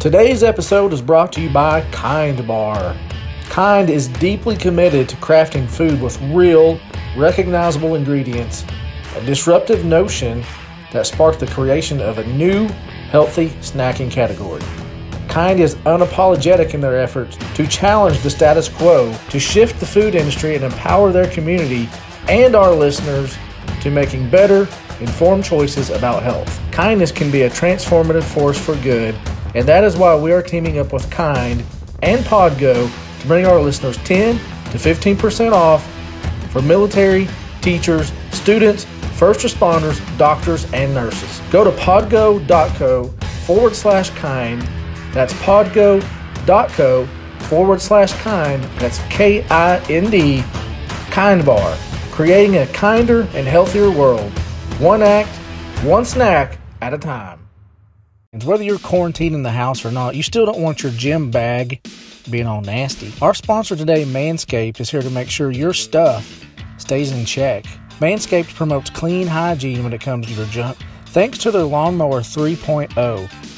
Today's episode is brought to you by Kind Bar. Kind is deeply committed to crafting food with real, recognizable ingredients, a disruptive notion that sparked the creation of a new, healthy snacking category. Kind is unapologetic in their efforts to challenge the status quo, to shift the food industry and empower their community and our listeners to making better, informed choices about health. Kindness can be a transformative force for good, and that is why we are teaming up with Kind and Podgo to bring our listeners 10 to 15% off for military, teachers, students, first responders, doctors, and nurses. Go to podgo.co forward slash kind. That's podgo.co forward slash kind. That's K I N D, Kind Bar, creating a kinder and healthier world. One act, one snack at a time. And whether you're quarantined in the house or not, you still don't want your gym bag being all nasty. Our sponsor today, Manscaped, is here to make sure your stuff stays in check. Manscaped promotes clean hygiene when it comes to your junk thanks to their Lawnmower 3.0.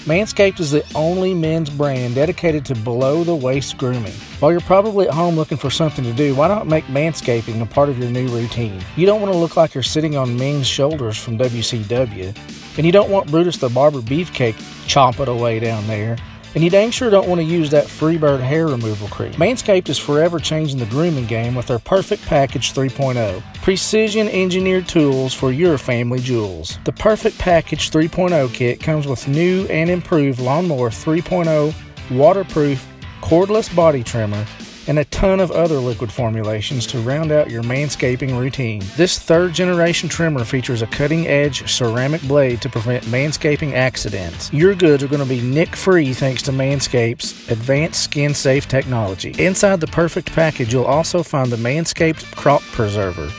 Manscaped is the only men's brand dedicated to below the waist grooming. While you're probably at home looking for something to do, why not make manscaping a part of your new routine? You don't want to look like you're sitting on Ming's shoulders from WCW, and you don't want Brutus the Barber Beefcake chomping away down there. And you dang sure don't want to use that Freebird hair removal cream. Manscaped is forever changing the grooming game with their Perfect Package 3.0. Precision engineered tools for your family jewels. The Perfect Package 3.0 kit comes with new and improved Lawnmower 3.0 waterproof cordless body trimmer and a ton of other liquid formulations to round out your manscaping routine. This third generation trimmer features a cutting edge ceramic blade to prevent manscaping accidents. Your goods are going to be nick free thanks to Manscaped's advanced skin safe technology. Inside the perfect package, you'll also find the Manscaped Crop Preserver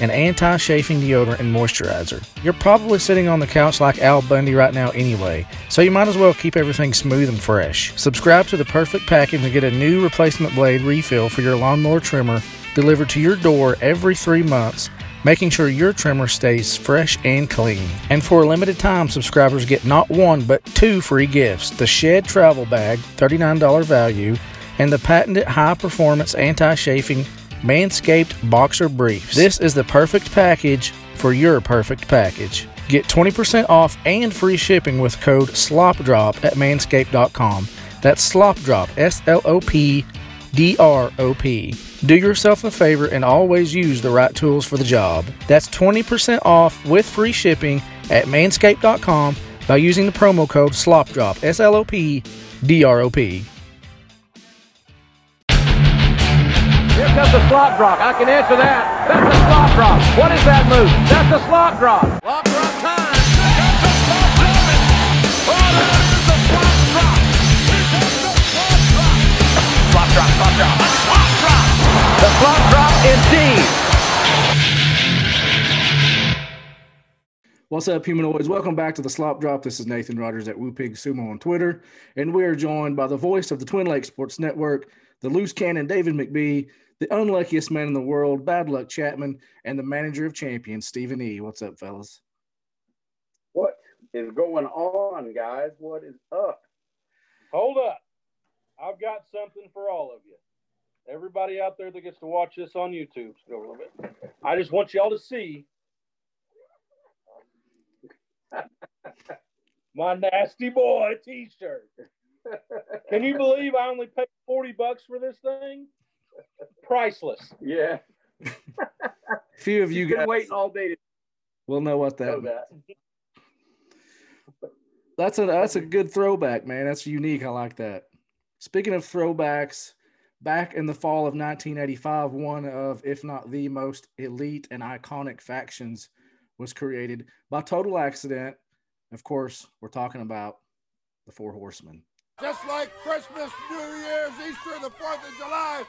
an anti chafing deodorant and moisturizer. You're probably sitting on the couch like Al Bundy right now anyway, so you might as well keep everything smooth and fresh. Subscribe to the perfect package and get a new replacement blade refill for your lawnmower trimmer delivered to your door every three months making sure your trimmer stays fresh and clean. And for a limited time, subscribers get not one but two free gifts the Shed Travel Bag, $39 value, and the patented high performance anti chafing Manscaped Boxer Briefs. This is the perfect package for your perfect package. Get 20% off and free shipping with code SLOPDROP at manscaped.com. That's SLOPDROP, S L O P D R O P. Do yourself a favor and always use the right tools for the job. That's 20% off with free shipping at manscaped.com by using the promo code SLOPDROP, S L O P D R O P. Here comes the slop drop. I can answer that. That's a slop drop. What is that move? That's a slop drop. Slop drop time. That's a slop drop. Oh, that is a slop drop. Here comes the slop drop. Slop drop, slop drop. A slop drop. The slop drop indeed. What's up, humanoids? Welcome back to the Slop Drop. This is Nathan Rogers at Woo Pig Sumo on Twitter, and we are joined by the voice of the Twin Lake Sports Network, the loose cannon David McBee, the unluckiest man in the world, Bad Luck Chapman, and the manager of champions, Stephen E. What's up, fellas? What is going on, guys? What is up? Hold up. I've got something for all of you. Everybody out there that gets to watch this on YouTube, go a little bit. I just want y'all to see my nasty boy t-shirt. Can you believe I only paid 40 bucks for this thing? Priceless. Yeah. few of you You've guys waiting all day We'll know what that. know that. That's a that's a good throwback, man. That's unique. I like that. Speaking of throwbacks, back in the fall of 1985, one of, if not the most elite and iconic factions was created by total accident. Of course, we're talking about the Four Horsemen. Just like Christmas, New Year's, Easter, the 4th of July,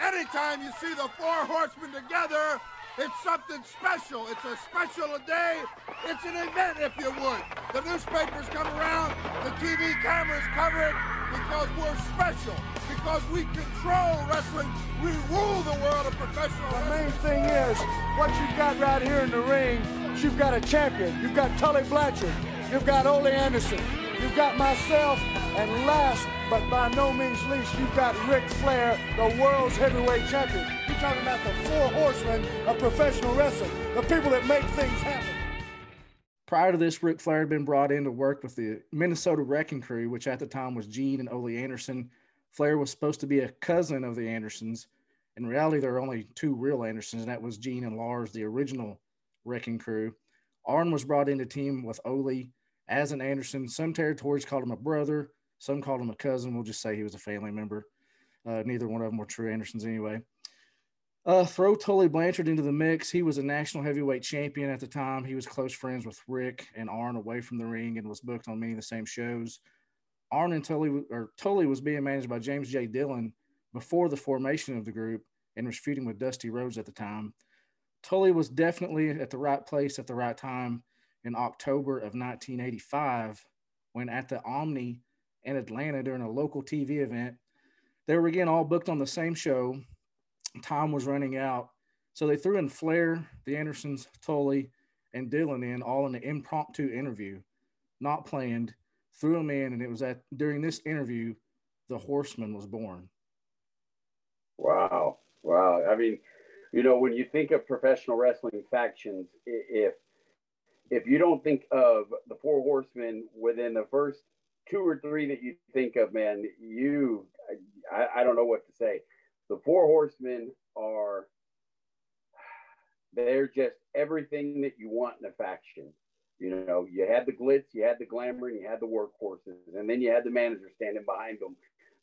anytime you see the four horsemen together, it's something special. It's a special day. It's an event, if you would. The newspapers come around, the TV cameras cover it because we're special. Because we control wrestling. We rule the world of professional The wrestling. main thing is, what you've got right here in the ring, you've got a champion. You've got Tully Blanchard. You've got Ole Anderson. You've got myself, And last, but by no means least, you've got Ric Flair, the world's heavyweight champion. You're talking about the four horsemen of professional wrestling, the people that make things happen. Prior to this, Ric Flair had been brought in to work with the Minnesota Wrecking Crew, which at the time was Gene and Ole Anderson. Flair was supposed to be a cousin of the Andersons. In reality, there are only two real Andersons, and that was Gene and Lars, the original Wrecking Crew. Arn was brought in to team with Ole as an Anderson. Some territories called him a brother, some called him a cousin. We'll just say he was a family member. Uh, neither one of them were true Andersons anyway. Uh, throw Tully Blanchard into the mix. He was a national heavyweight champion at the time. He was close friends with Ric and Arn away from the ring and was booked on many of the same shows. Arn and Tully, or Tully was being managed by James J. Dillon before the formation of the group and was feuding with Dusty Rhodes at the time. Tully was definitely at the right place at the right time in October of 1985 when at the Omni in Atlanta during a local TV event. They were again all booked on the same show. Time was running out. So they threw in Flair, the Andersons, Tully, and Dillon in all in an impromptu interview, not planned, threw them in, and it was at during this interview the horseman was born. Wow. Wow. I mean, you know, when you think of professional wrestling factions, if if you don't think of the four horsemen within the first two or three that you think of, man, you I, I don't know what to say. The four horsemen are they're just everything that you want in a faction. You know, you had the glitz, you had the glamour, and you had the workhorses, and then you had the manager standing behind them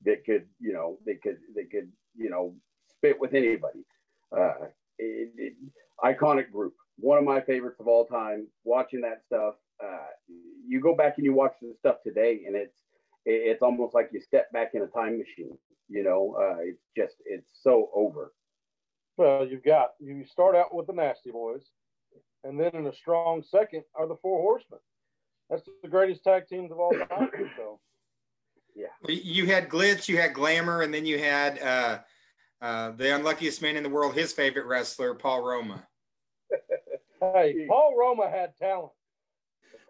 that could, you know, they could, they could, you know, spit with anybody. Uh, it, it, iconic group, one of my favorites of all time. Watching that stuff, uh, you go back and you watch the stuff today, and it's it's almost like you step back in a time machine. You know, uh, it's just it's so over. Well, you've got you start out with the Nasty Boys, and then in a strong second are the Four Horsemen. That's the greatest tag teams of all time. So, yeah, you had glitz, you had glamour, and then you had uh, uh, the unluckiest man in the world, his favorite wrestler, Paul Roma. hey, Paul Roma had talent.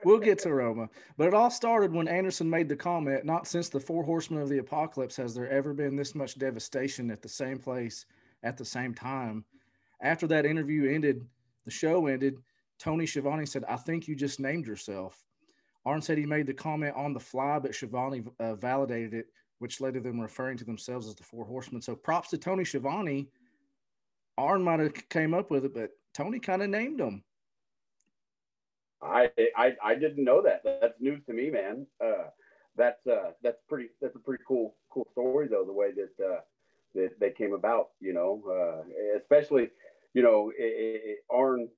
We'll get to Roma. But it all started when Anderson made the comment not since the four horsemen of the apocalypse has there ever been this much devastation at the same place at the same time. After that interview ended, the show ended, Tony Schiavone said, I think you just named yourself. Arn said he made the comment on the fly, but Schiavone uh, validated it which led to them referring to themselves as the Four Horsemen. So props to Tony Schiavone. Arn might have came up with it, but Tony kind of named them. I, I I didn't know that. That's news to me, man. Uh, that's uh, that's pretty. That's a pretty cool cool story, though. The way that uh, that they came about, you know, uh, especially you know it, it, Arn,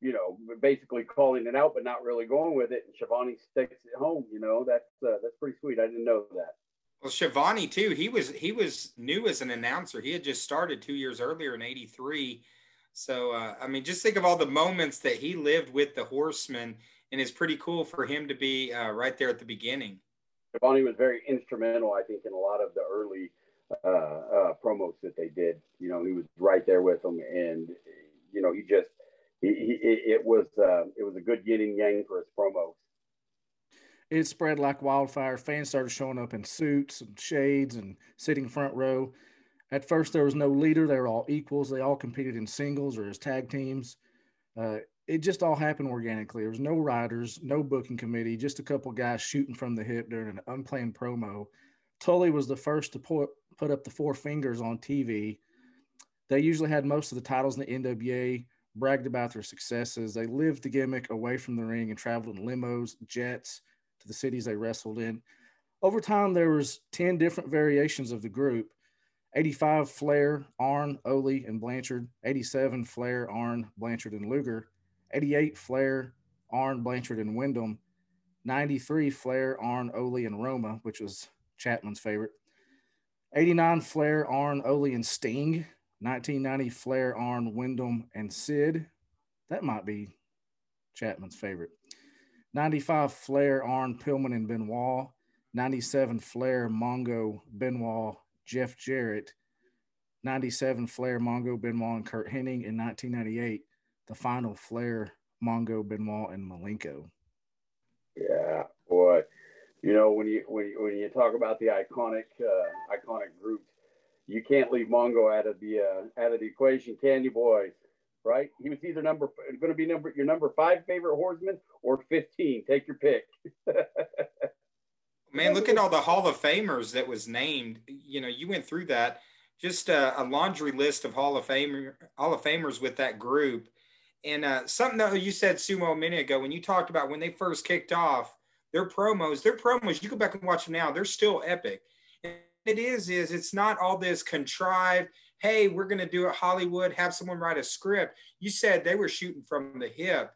you know, basically calling it out, but not really going with it, and Schiavone sticks it home. You know, that's uh, that's pretty sweet. I didn't know that. Well, Schiavone too. He was he was new as an announcer. He had just started two years earlier in '83. So uh, I mean, just think of all the moments that he lived with the Horsemen, and it's pretty cool for him to be uh, right there at the beginning. Schiavone was very instrumental, I think, in a lot of the early uh, uh promos that they did. You know, he was right there with them, and you know, he just he, he it was uh, it was a good yin and yang for his promos it spread like wildfire. Fans started showing up in suits and shades and sitting front row. At first, there was no leader. They were all equals. They all competed in singles or as tag teams. Uh, it just all happened organically. There was no riders, no booking committee, just a couple guys shooting from the hip during an unplanned promo. Tully was the first to put, put up the four fingers on TV. They usually had most of the titles in the NWA, bragged about their successes. They lived the gimmick away from the ring and traveled in limos, jets, to the cities they wrestled in. Over time, there was 10 different variations of the group. 85 Flair, Arn, Ole, and Blanchard. 87 Flair, Arn, Blanchard, and Luger. 88 Flair, Arn, Blanchard, and Windham. 93 Flair, Arn, Ole, and Roma, which was Chapman's favorite. 89 Flair, Arn, Ole, and Sting. 1990 Flair, Arn, Windham, and Sid. That might be Chapman's favorite. 95 Flair, Arn, Pillman, and Benoit. 97 Flair, Mongo, Benoit, Jeff Jarrett. 97 Flair, Mongo, Benoit, and Curt Hennig. In 1998, the final Flair, Mongo, Benoit, and Malenko. Yeah, boy. you know, when you when you, when you talk about the iconic uh, iconic groups, you can't leave Mongo out of the uh, out of the equation, can you, boys? Right? He was either number going to be number your number five favorite horseman or fifteen. Take your pick. Man, look at all the Hall of Famers that was named. You know, you went through that. Just a, a laundry list of Hall of Famer Hall of Famers with that group. And uh, something that you said sumo a minute ago when you talked about when they first kicked off their promos, their promos, you go back and watch them now, they're still epic. And it is, is it's not all this contrived, hey, we're going to do it Hollywood, have someone write a script. You said they were shooting from the hip.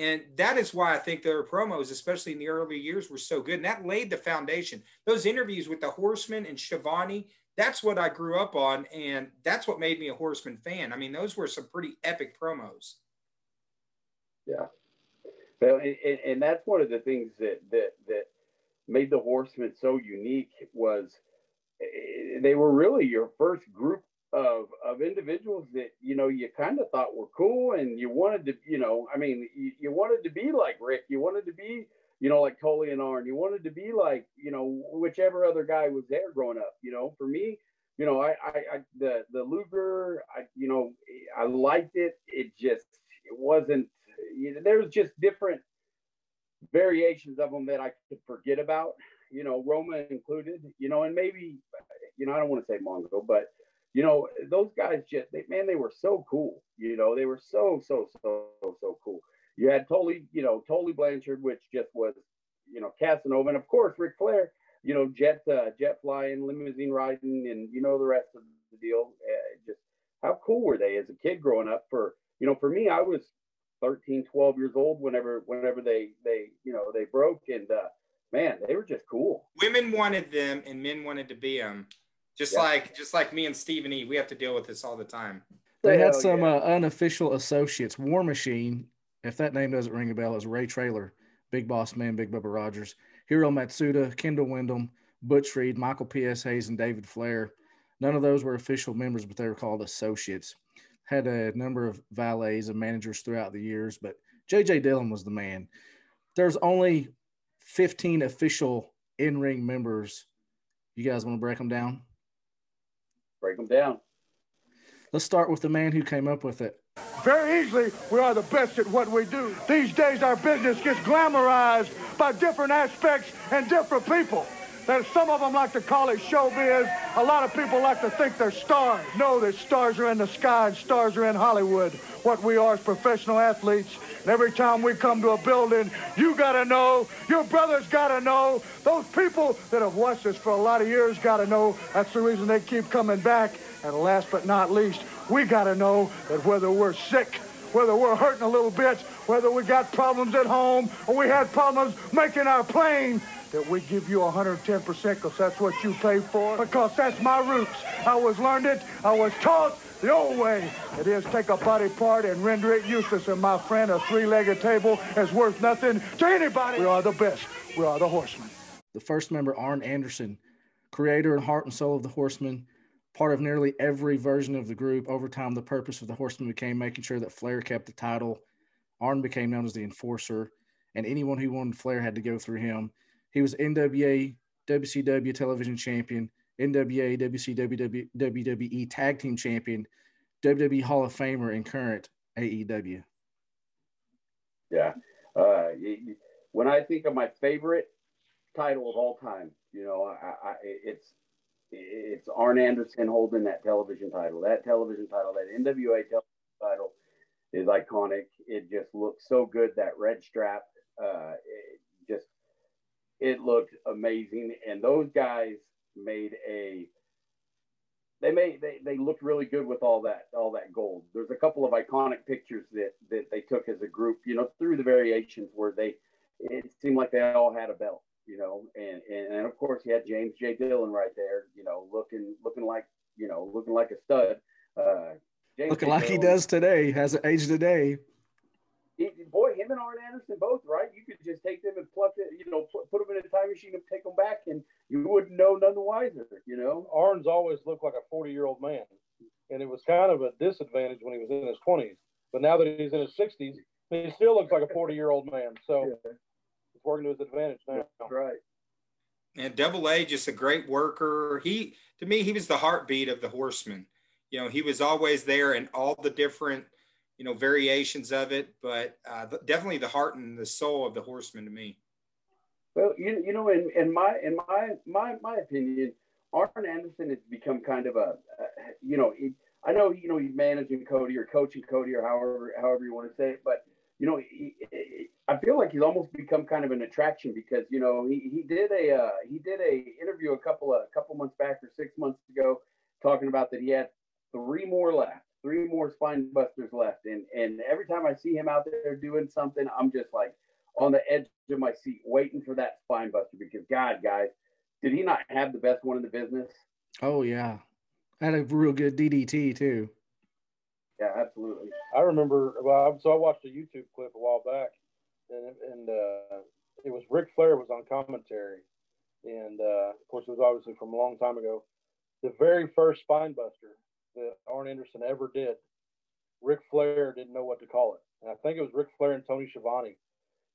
And that is why I think their promos, especially in the early years, were so good. And that laid the foundation. Those interviews with the Horsemen and Schiavone, that's what I grew up on. And that's what made me a Horseman fan. I mean, those were some pretty epic promos. Yeah. Well, and, and that's one of the things that that that made the Horsemen so unique was eh, they were really your first group of of individuals that you know you kind of thought were cool and you wanted to you know I mean you, you wanted to be like Ric you wanted to be you know like Tully and Arn you wanted to be like you know whichever other guy was there growing up you know for me you know I I, I the the Luger I you know I liked it it just it wasn't you know, there's just different variations of them that I could forget about, you know, Roma included, you know, and maybe, you know, I don't want to say Mongo, but you know, those guys just, they, man, they were so cool. You know, they were so, so, so, so cool. You had Tully, you know, Tully Blanchard, which just was, you know, Casanova, and of course Ric Flair. You know, jet, uh, jet flying, limousine riding, and you know the rest of the deal. Uh, just how cool were they as a kid growing up? For you know, for me, I was 13, 12 years old whenever whenever they they you know they broke and uh, man they were just cool. Women wanted them and men wanted to be them. Just yeah. like just like me and Stephen E. We have to deal with this all the time. They had some yeah. uh, unofficial associates. War Machine, if that name doesn't ring a bell, is Ray Traylor, Big Boss Man, Big Bubba Rogers, Hiro Matsuda, Kendall Windham, Butch Reed, Michael P.S. Hayes, and David Flair. None of those were official members, but they were called associates had a number of valets and managers throughout the years, but JJ Dillon was the man. There's only 15 official in ring members. You guys want to break them down? Break them down. Let's start with the man who came up with it. Very easily, we are the best at what we do. These days, our business gets glamorized by different aspects and different people. Some of them like to call it showbiz. A lot of people like to think they're stars. Know that stars are in the sky and stars are in Hollywood. What we are is professional athletes. And every time we come to a building, you got to know, your brothers got to know, those people that have watched us for a lot of years got to know. That's the reason they keep coming back. And last but not least, we got to know that whether we're sick, whether we're hurting a little bit, whether we got problems at home or we had problems making our plane, that we give you 110% because that's what you pay for. Because that's my roots. I was learned it. I was taught the old way. It is take a body part and render it useless. And my friend, a three-legged table is worth nothing to anybody. We are the best. We are the horsemen. The first member, Arn Anderson, creator and heart and soul of the horsemen, part of nearly every version of the group. Over time, the purpose of the horsemen became making sure that Flair kept the title. Arn became known as the enforcer, and anyone who wanted Flair had to go through him. He was NWA, WCW television champion, NWA, WCW, WWE tag team champion, WWE Hall of Famer, and current AEW. Yeah. Uh, when I think of my favorite title of all time, you know, I, I, it's it's Arn Anderson holding that television title. That television title, that NWA television title, is iconic. It just looks so good. That red strap, uh, just it looked amazing. And those guys made a they made they, they looked really good with all that all that gold. There's a couple of iconic pictures that that they took as a group, you know, through the variations where they it seemed like they all had a belt, you know, and and, and of course he had James J. Dillon right there, you know, looking looking like you know looking like a stud. Uh, James looking J. like Dillon, he does today, has aged today boy, him and Arn Anderson both, right? You could just take them and pluck it, you know, put, put them in a time machine and take them back, and you wouldn't know none the wiser, you know. Arn's always looked like a 40 year old man, and it was kind of a disadvantage when he was in his 20s. But now that he's in his 60s, he still looks like a 40 year old man. So yeah. It's working to his advantage now. That's right. And Double A, just a great worker. He to me, he was the heartbeat of the horseman. You know, he was always there in all the different, you know, variations of it, but uh, definitely the heart and the soul of the horseman to me. Well, you, you know, in, in my in my my my opinion, Arn Anderson has become kind of a, uh, you know, he, I know you know he's managing Cody or coaching Cody or however however you want to say it, but you know, he, he, I feel like he's almost become kind of an attraction because you know he, he did a uh, he did a interview a couple of a couple months back or six months ago talking about that he had three more left, three more spine busters left, and and every time I see him out there doing something, I'm just like on the edge of my seat waiting for that spine buster because God, guys, did he not have the best one in the business? Oh yeah, had a real good DDT too. Yeah, absolutely. I remember. Well, so I watched a YouTube clip a while back, and and uh, it was Ric Flair was on commentary, and uh, of course it was obviously from a long time ago. The very first spine buster that Arn Anderson ever did, Ric Flair didn't know what to call it, and I think it was Ric Flair and Tony Schiavone,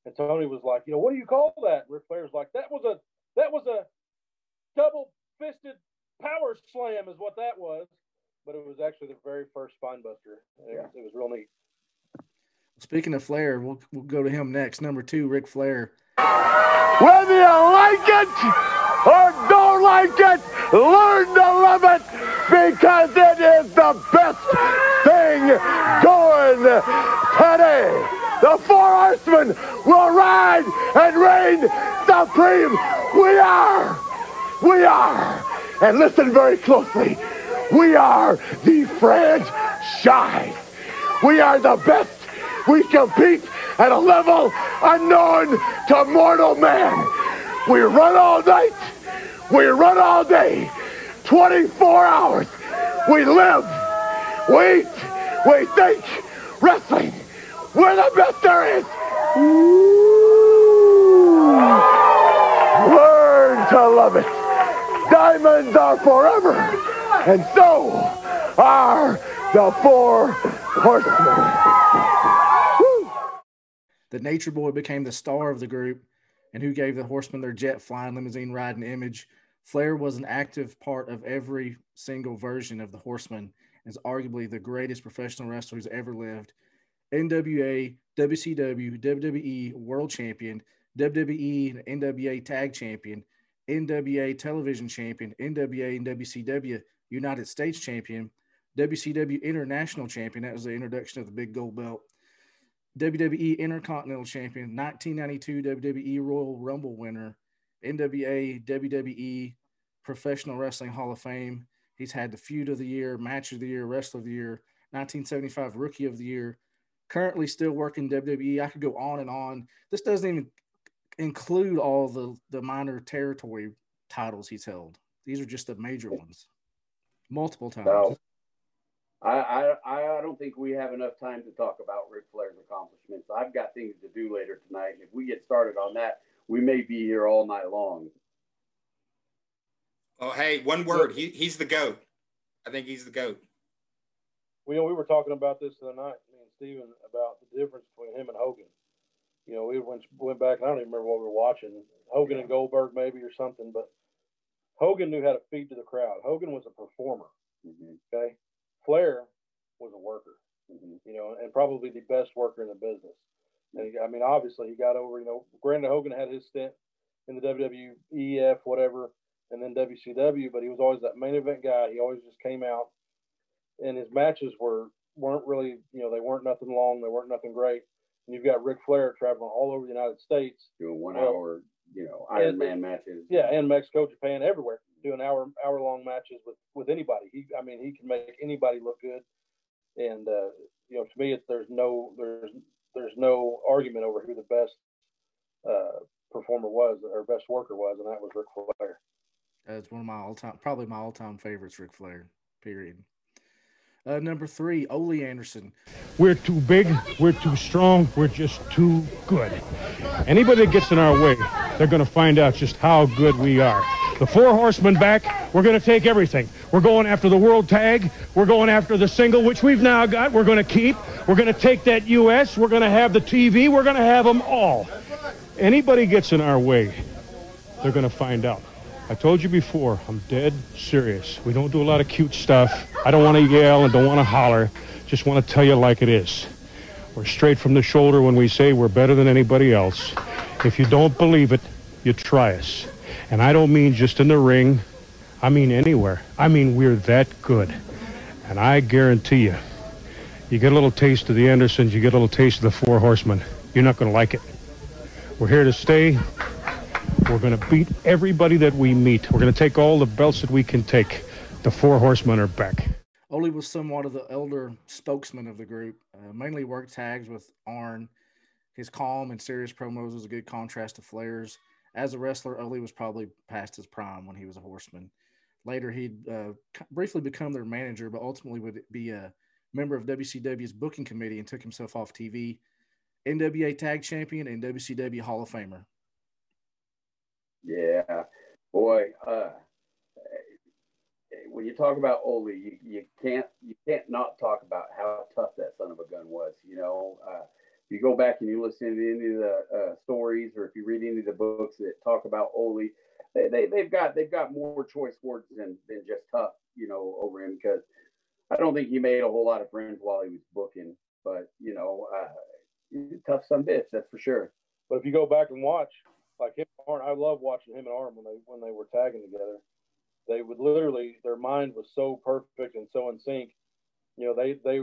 and Tony was like, you know, what do you call that? And Ric Flair's like, that was a that was a double fisted power slam is what that was but it was actually the very first Spinebuster. It, yeah. it was real neat. Speaking of Flair, we'll, we'll go to him next. Number two, Ric Flair. Whether you like it or don't like it, learn to love it because it is the best thing going today. The four horsemen will ride and reign supreme. We are. We are. And listen very closely. We are the franchise. We are the best. We compete at a level unknown to mortal man. We run all night. We run all day. 24 hours. We live. We eat. We think. Wrestling. We're the best there is. Learn to love it. Diamonds are forever. And so are the four horsemen. The Nature Boy became the star of the group and who gave the horsemen their jet flying limousine riding image. Flair was an active part of every single version of the horseman is arguably the greatest professional wrestler who's ever lived. NWA, WCW, WWE World Champion, WWE and NWA Tag Champion, NWA Television Champion, NWA and WCW United States champion, WCW International champion. That was the introduction of the big gold belt. WWE Intercontinental champion, 1992 WWE Royal Rumble winner, NWA WWE Professional Wrestling Hall of Fame. He's had the feud of the year, match of the year, wrestler of the year, 1975 rookie of the year. Currently still working WWE. I could go on and on. This doesn't even include all the the minor territory titles he's held. These are just the major ones multiple times. No. I, I I don't think we have enough time to talk about Ric Flair's accomplishments. I've got things to do later tonight, and if we get started on that, we may be here all night long. Oh, hey, one word. He, he's the goat. I think he's the goat. We we were talking about this the night, me and Steven, about the difference between him and Hogan. You know, we went went back. I don't even remember what we were watching. Hogan and Goldberg, maybe or something. But Hogan knew how to feed to the crowd. Hogan was a performer. Mm-hmm. Okay. Flair was a worker, mm-hmm. you know, and probably the best worker in the business. And he, I mean, obviously, he got over, you know, Brandon Hogan had his stint in the WWEF, whatever, and then WCW, but he was always that main event guy. He always just came out, and his matches were weren't really, you know, they weren't nothing long, they weren't nothing great. And you've got Ric Flair traveling all over the United States, doing one well, hour you know Iron and, Man matches. Yeah, and Mexico, Japan, everywhere, doing hour hour long matches with with anybody. He, I mean, he can make anybody look good. And uh, you know, to me, it's, there's no there's there's no argument over who the best uh, performer was or best worker was, and that was Ric Flair. That's one of my all time, probably my all time favorites, Ric Flair. Period. Uh, number three, Ole Anderson. We're too big, we're too strong, we're just too good. Anybody that gets in our way, they're going to find out just how good we are. The four horsemen back, we're going to take everything. We're going after the world tag. We're going after the single, which we've now got. We're going to keep. We're going to take that U.S. We're going to have the TV. We're going to have them all. Anybody gets in our way, they're going to find out. I told you before, I'm dead serious. We don't do a lot of cute stuff. I don't want to yell and don't want to holler. Just want to tell you like it is. We're straight from the shoulder when we say we're better than anybody else. If you don't believe it, you try us. And I don't mean just in the ring. I mean anywhere. I mean we're that good. And I guarantee you, you get a little taste of the Andersons, you get a little taste of the Four Horsemen. You're not going to like it. We're here to stay. We're going to beat everybody that we meet. We're going to take all the belts that we can take. The Four Horsemen are back. Ole was somewhat of the elder spokesman of the group, uh, mainly worked tags with Arn. His calm and serious promos was a good contrast to Flair's. As a wrestler, Ole was probably past his prime when he was a horseman. Later, he'd uh, briefly become their manager, but ultimately would be a member of WCW's booking committee and took himself off TV. NWA Tag Champion and WCW Hall of Famer. Yeah, boy. Uh, when you talk about Ole, you, you can't you can't not talk about how tough that son of a gun was. You know, uh, you go back and you listen to any of the uh, stories, or if you read any of the books that talk about Ole, they, they they've got they've got more choice words than than just tough. You know, over him because I don't think he made a whole lot of friends while he was booking. But you know, uh, tough some bitch, that's for sure. But if you go back and watch, like him, Arn, I love watching him and Arn when they when they were tagging together they would literally their mind was so perfect and so in sync. You know, they they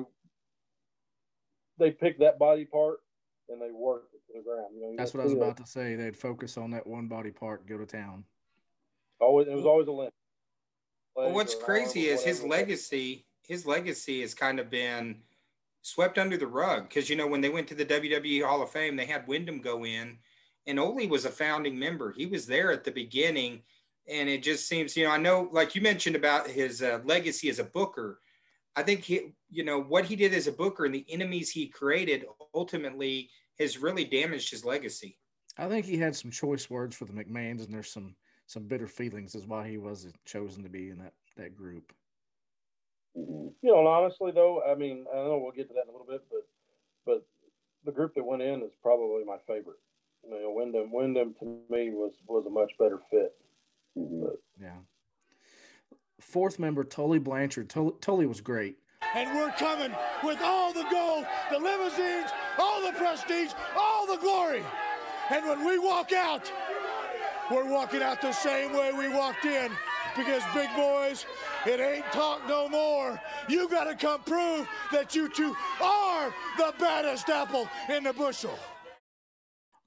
they picked that body part and they worked it to the ground. You know, that's what I was about to say. They'd focus on that one body part go to town. Always, it was always a limb. Well, what's crazy is his legacy. His legacy has kind of been swept under the rug because you know when they went to the WWE Hall of Fame, they had Windham go in, and Ole was a founding member. He was there at the beginning and it just seems you know i know like you mentioned about his uh, legacy as a booker i think he you know what he did as a booker and the enemies he created ultimately has really damaged his legacy i think he had some choice words for the mcmahons and there's some some bitter feelings as why he wasn't chosen to be in that that group you know and honestly though i mean i know we'll get to that in a little bit but but the group that went in is probably my favorite you know windham windham to me was was a much better fit Mm-hmm. Yeah. Fourth member, Tully Blanchard. Tully was great. And we're coming with all the gold, the limousines, all the prestige, all the glory. And when we walk out, we're walking out the same way we walked in because big boys, it ain't talk no more. You got to come prove that you two are the baddest apple in the bushel.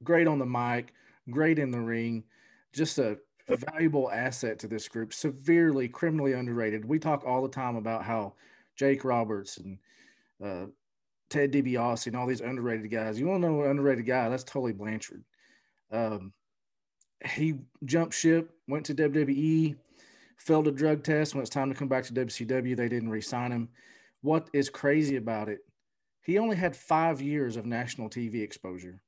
Great on the mic, great in the ring, just a valuable asset to this group, severely criminally underrated. We talk all the time about how Jake Roberts and uh, Ted DiBiase and all these underrated guys. You want to know an underrated guy? That's Tully Blanchard. Um, he jumped ship, went to WWE, failed a drug test. When it's time to come back to WCW, they didn't re-sign him. What is crazy about it? He only had five years of national TV exposure.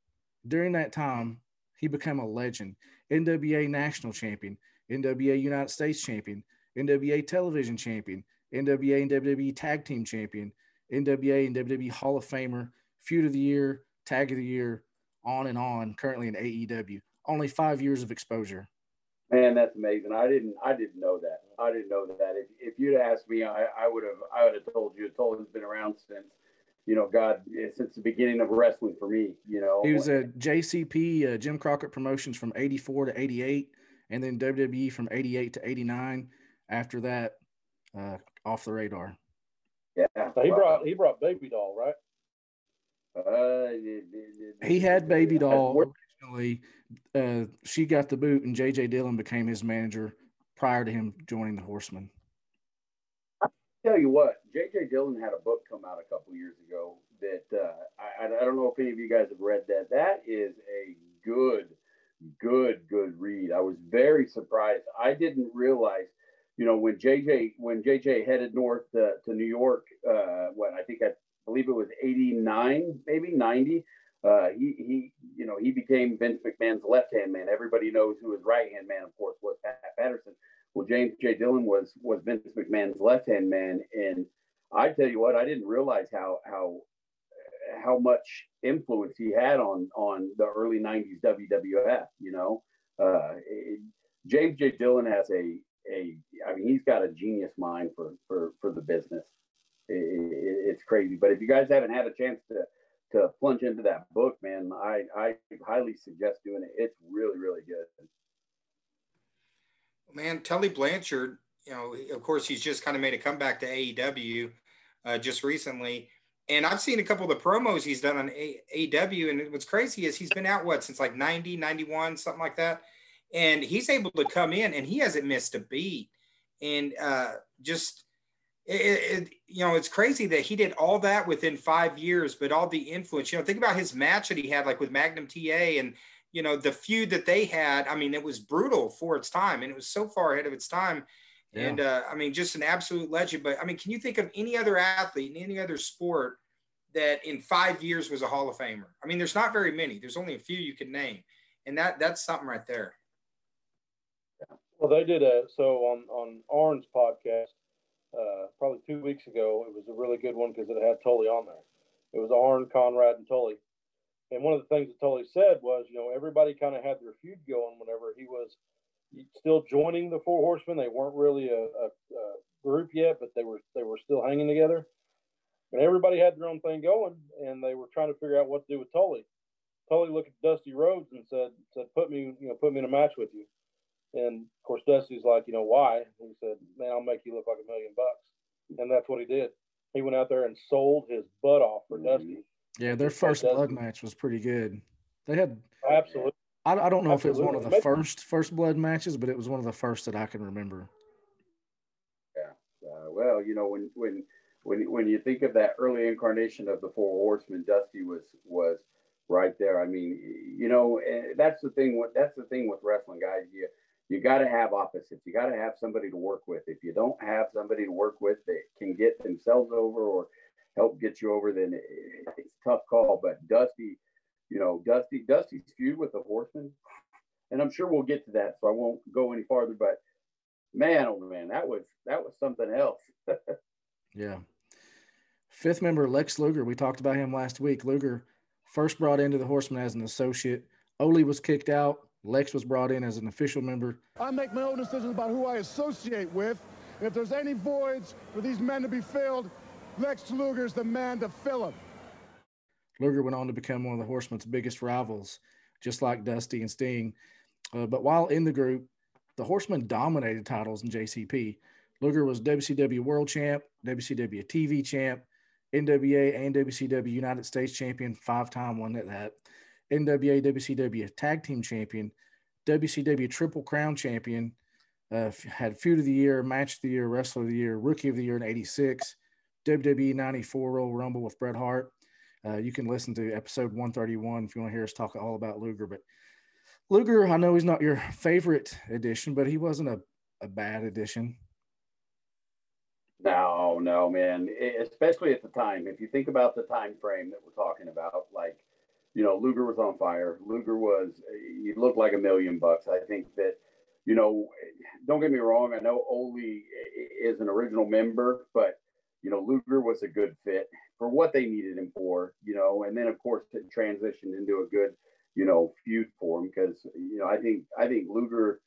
During that time, he became a legend. NWA National Champion, NWA United States Champion, NWA Television Champion, NWA and WWE Tag Team Champion, NWA and WWE Hall of Famer, Feud of the Year, Tag of the Year, on and on. Currently in AEW, only five years of exposure. Man, that's amazing. I didn't, I didn't know that. I didn't know that. If, if you'd asked me, I, I would have, I would have told you. Told has been around since you know, God, since the beginning of wrestling for me, you know. He was at JCP, uh, Jim Crockett Promotions from 84 to 88, and then WWE from 88 to 89. After that, uh, off the radar. Yeah. So he brought he brought Baby Doll, right? Uh, he had Baby Doll originally. Uh, she got the boot, and JJ Dillon became his manager prior to him joining the Horsemen tell you what, J.J. Dillon had a book come out a couple years ago that uh, I, I don't know if any of you guys have read that. That is a good, good, good read. I was very surprised. I didn't realize, you know, when JJ when JJ headed north to, to New York, uh, what I think I believe it was '89, maybe '90. Uh, he he, you know, he became Vince McMahon's left hand man. Everybody knows who his right hand man, of course, was Pat Patterson. Well, James J. Dillon was was Vince McMahon's left hand man, and I tell you what, I didn't realize how how how much influence he had on on the early '90s WWF. You know, uh, it, James J. Dillon has a a I mean he's got a genius mind for for for the business. It, it, it's crazy. But if you guys haven't had a chance to to plunge into that book, man, I I highly suggest doing it. It's really really good. Man, Tully Blanchard, you know, of course he's just kind of made a comeback to AEW uh, just recently. And I've seen a couple of the promos he's done on AEW. And what's crazy is he's been out, what, since like 90, 91, something like that. And he's able to come in and he hasn't missed a beat. And uh, just, it, it, you know, it's crazy that he did all that within five years, but all the influence, you know, think about his match that he had like with Magnum TA and, you know, the feud that they had. I mean, it was brutal for its time and it was so far ahead of its time. Yeah. And uh, I mean, just an absolute legend. But I mean, can you think of any other athlete in any other sport that in five years was a Hall of Famer? I mean, there's not very many. There's only a few you can name, and that that's something right there. Well, they did a so on on Arn's podcast uh, probably two weeks ago. It was a really good one because it had Tully on there. It was Arn, Conrad, and Tully. And one of the things that Tully said was, you know, everybody kind of had their feud going whenever he was still joining the Four Horsemen. They weren't really a, a, a, group yet, but they were they were still hanging together. And everybody had their own thing going, and they were trying to figure out what to do with Tully. Tully looked at Dusty Rhodes and said, "said Put me, you know, put me in a match with you." And of course, Dusty's like, "You know why?" he said, "Man, I'll make you look like a million bucks." And that's what he did. He went out there and sold his butt off for mm-hmm. Dusty. Yeah, their first blood match was pretty good. They had absolutely I, I don't know Absolutely. if it was one of the first first blood matches, but it was one of the first that I can remember. Yeah. Uh, well, you know, when when when when you think of that early incarnation of the Four Horsemen, Dusty was was right there. I mean, you know, eh, that's the thing. What that's the thing with wrestling, guys. You you got to have opposites. You got to have somebody to work with. If you don't have somebody to work with that can get themselves over or help get you over, then it's a tough call. But Dusty you know, Dusty Dusty's feud with the Horsemen, and I'm sure we'll get to that, so I won't go any farther. But man, oh man, that was that was something else. yeah. Fifth member Lex Luger, we talked about him last week. Luger first brought into the Horsemen as an associate. Ole was kicked out. Lex was brought in as an official member. I make my own decisions about who I associate with. If there's any voids for these men to be filled, Lex Luger's the man to fill him. Luger went on to become one of the Horsemen's biggest rivals, just like Dusty and Sting. Uh, but while in the group, the Horsemen dominated titles in JCP. Luger was WCW World Champ, WCW TV Champ, NWA and WCW United States Champion, five time one at that, NWA WCW Tag Team Champion, WCW Triple Crown Champion, uh, had Feud of the Year, Match of the Year, Wrestler of the Year, Rookie of the Year in 86, WWE 94 Royal Rumble with Bret Hart, uh, you can listen to episode 131 if you want to hear us talk all about Luger. But Luger, I know he's not your favorite edition, but he wasn't a, a bad edition. No, no, man. Especially at the time. If you think about the time frame that we're talking about, like, you know, Luger was on fire. Luger was, he looked like a million bucks. I think that, you know, don't get me wrong. I know Ole is an original member, but, you know, Luger was a good fit for what they needed him for, you know, and then of course to transition into a good, you know, feud for him because you know I think I think Luger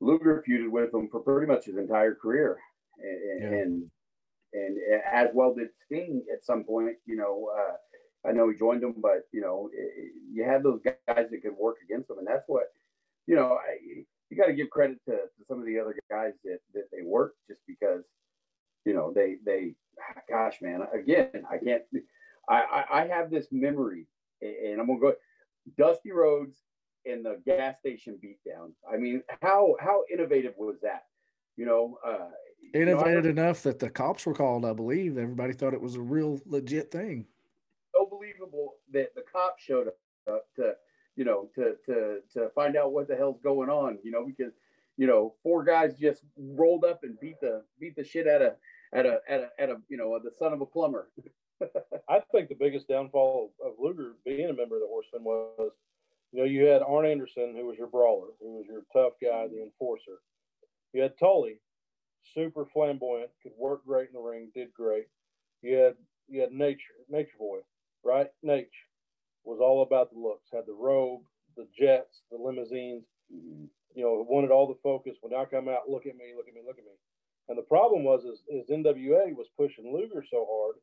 Luger feuded with him for pretty much his entire career, and yeah. and, and as well did Sting at some point. You know, uh, I know he joined him, but you know, you had those guys that could work against him, and that's what you know. I, you got to give credit to, to some of the other guys that that they worked just because you know they they gosh, man, again, I can't. I, I, have this memory, and I'm gonna go. Dusty Rhodes and the gas station beatdown. I mean, how how innovative was that? You know, uh, innovative you know, enough that the cops were called. I believe everybody thought it was a real legit thing. So believable that the cops showed up to, you know, to to to find out what the hell's going on. You know, because you know, four guys just rolled up and beat the beat the shit out of at a at a at a you know the son of a plumber. I think the biggest downfall of Luger being a member of the Horsemen was, you know, you had Arn Anderson, who was your brawler, who was your tough guy, the enforcer. You had Tully, super flamboyant, could work great in the ring, did great. You had you had Nature, Nature Boy, right? Nature was all about the looks. Had the robe, the jets, the limousines. Mm-hmm. you know, wanted all the focus. When I come out, look at me, look at me, look at me. And the problem was is, is NWA was pushing Luger so hard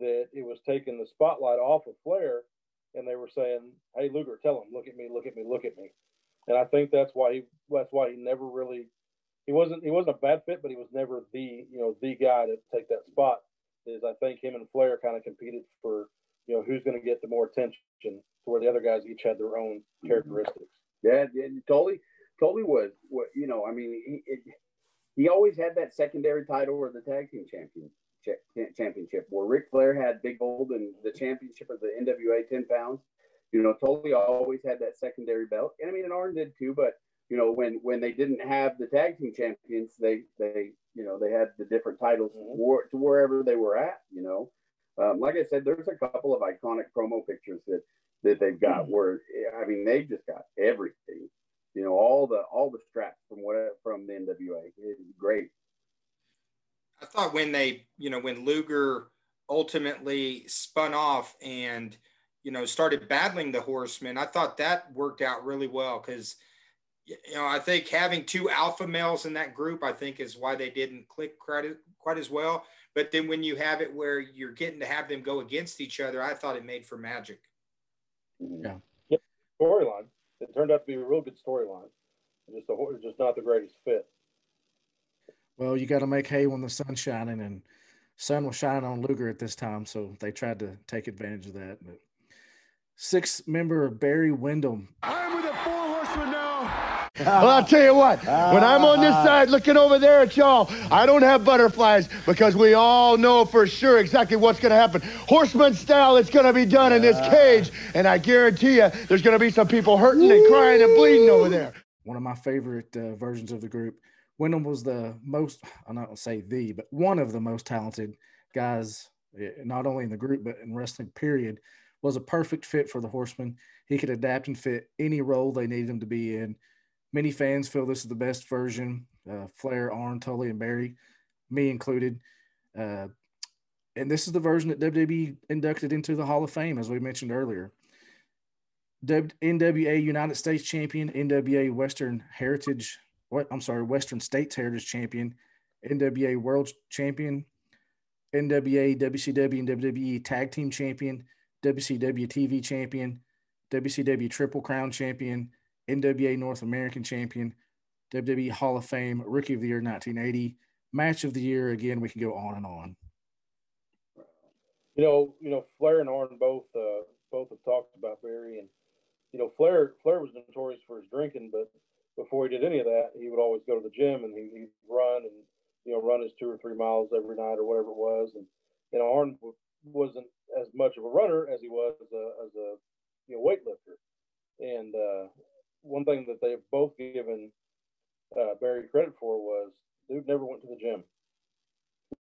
that it was taking the spotlight off of Flair, and they were saying, "Hey, Luger, tell him, look at me, look at me, look at me." And I think that's why he that's why he never really he wasn't he wasn't a bad fit, but he was never the you know the guy to take that spot. Is I think him and Flair kind of competed for you know who's going to get the more attention to where the other guys each had their own mm-hmm. characteristics. Yeah, yeah totally, totally was what you know. I mean, he it, he always had that secondary title or the tag team champion championship where Ric Flair had Big Gold and the championship of the NWA 10 pounds. You know, Tully always had that secondary belt. And I mean, and Arn did too, but you know, when when they didn't have the tag team champions, they they you know they had the different titles mm-hmm. to wherever they were at. You know, um, like I said, there's a couple of iconic promo pictures that that they've got mm-hmm. where I mean they've just got everything. You know, all the all the straps from what from the NWA. It's great. I thought when they, you know, when Luger ultimately spun off and you know started battling the horsemen, I thought that worked out really well because you know I think having two alpha males in that group, I think is why they didn't click quite quite as well. But then when you have it where you're getting to have them go against each other, I thought it made for magic. Yeah. Yep. Storyline. It turned out to be a real good storyline. Just a, just not the greatest fit. Well, you got to make hay when the sun's shining, and sun was shining on Luger at this time, so they tried to take advantage of that. But six member Barry Windham. I'm with the four horsemen now. Well, I'll tell you what. When I'm on this side looking over there at y'all, I don't have butterflies because we all know for sure exactly what's going to happen. Horseman style, it's going to be done in this cage, and I guarantee you, there's going to be some people hurting and crying and bleeding over there. One of my favorite uh, versions of the group Windham was the most, I'm not going to say the, but one of the most talented guys, eh, not only in the group, but in wrestling, period, was a perfect fit for the Horseman. He could adapt and fit any role they needed him to be in. Many fans feel this is the best version. Uh, Flair, Arn, Tully, and Barry, me included. Uh, and this is the version that WWE inducted into the Hall of Fame, as we mentioned earlier. NWA United States Champion, NWA Western Heritage what I'm sorry, Western States Heritage Champion, NWA World Champion, NWA, WCW, and WWE Tag Team Champion, WCW TV Champion, WCW Triple Crown Champion, NWA North American Champion, WWE Hall of Fame, Rookie of the Year 1980, Match of the Year. Again, we can go on and on. You know, you know, Flair and Arn both uh, both have talked about Barry, and you know, Flair Flair was notorious for his drinking, but before he did any of that, he would always go to the gym and he, would run and you know run his two or three miles every night or whatever it was. And you know Arn wasn't as much of a runner as he was as a, as a you know weightlifter. And uh, one thing that they've both given uh, Barry credit for was dude never went to the gym.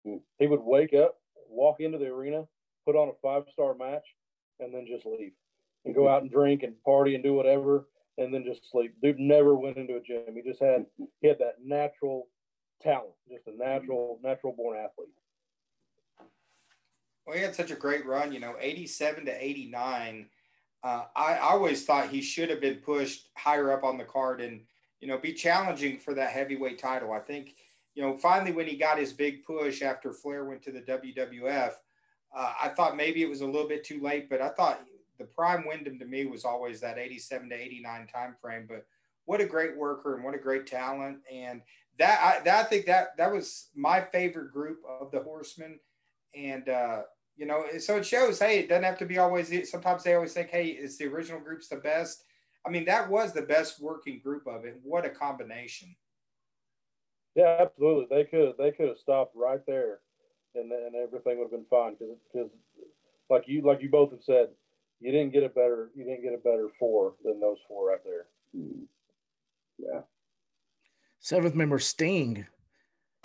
Mm-hmm. He would wake up, walk into the arena, put on a five star match, and then just leave and go out and drink and party and do whatever and then just sleep. Dude never went into a gym. He just had he had that natural talent, just a natural natural born athlete. Well, he had such a great run. You know, eighty-seven to eighty-nine. Uh, I, I always thought he should have been pushed higher up on the card and you know be challenging for that heavyweight title. I think you know finally when he got his big push after Flair went to the WWF. Uh, I thought maybe it was a little bit too late, but I thought the prime Windham to me was always that 87 to 89 time frame. But what a great worker and what a great talent. And that I, that I think that that was my favorite group of the Horsemen. And uh, you know, so it shows. Hey, it doesn't have to be always. Sometimes they always think, hey, is the original group's the best? I mean, that was the best working group of it. What a combination! Yeah, absolutely. They could they could have stopped right there, and and everything would have been fine because because like you like you both have said, you didn't get a better you didn't get a better four than those four right there. Mm-hmm. Yeah. Seventh member Sting.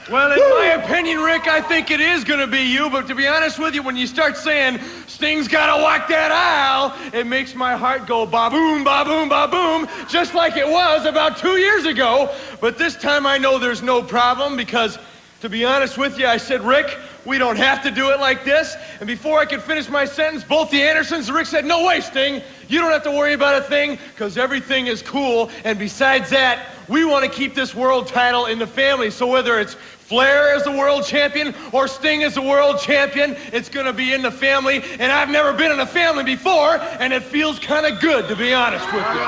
Well, in my opinion, Ric, I think it is going to be you. But to be honest with you, when you start saying Sting's got to walk that aisle, it makes my heart go ba boom, ba boom, ba boom, just like it was about two years ago. But this time I know there's no problem because, to be honest with you, I said, Ric, we don't have to do it like this. And before I could finish my sentence, both the Andersons, and Ric said, No way, Sting. You don't have to worry about a thing because everything is cool. And besides that, We want to keep this world title in the family. So whether it's Flair as the world champion or Sting as the world champion, it's going to be in the family. And I've never been in a family before, and it feels kind of good, to be honest with you.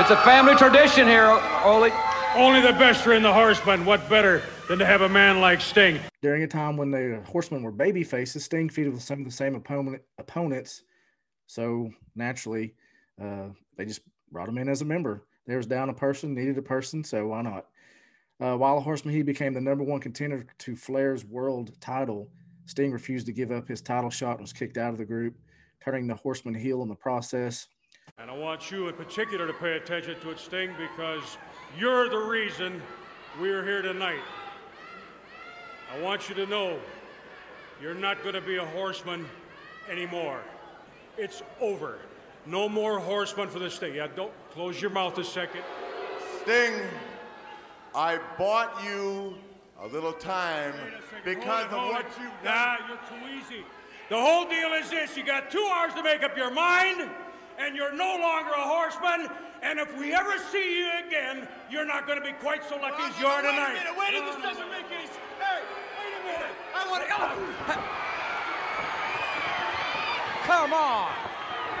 It's a family tradition here, Ole. Only the best are in the horsemen. What better than to have a man like Sting? During a time when the Horsemen were baby faces, Sting feuded with some of the same opponent, opponents. So naturally, uh, they just brought him in as a member. There was down a person, needed a person, so why not? Uh, while horseman, he became the number one contender to Flair's world title. Sting refused to give up his title shot and was kicked out of the group, turning the horseman heel in the process. And I want you in particular to pay attention to it, Sting, because you're the reason we're here tonight. I want you to know you're not going to be a horseman anymore. It's over. No more horsemen for the state. Yeah, don't close your mouth a second. Sting, I bought you a little time because Hold it, of what it. you've done. Nah, done. you're too easy. The whole deal is this you got two hours to make up your mind, and you're no longer a horseman. And if we ever see you again, you're not going to be quite so lucky as you are Wait a tonight. minute, wait a minute, this doesn't make any sense. Hey, wait a minute. I want to. Come on.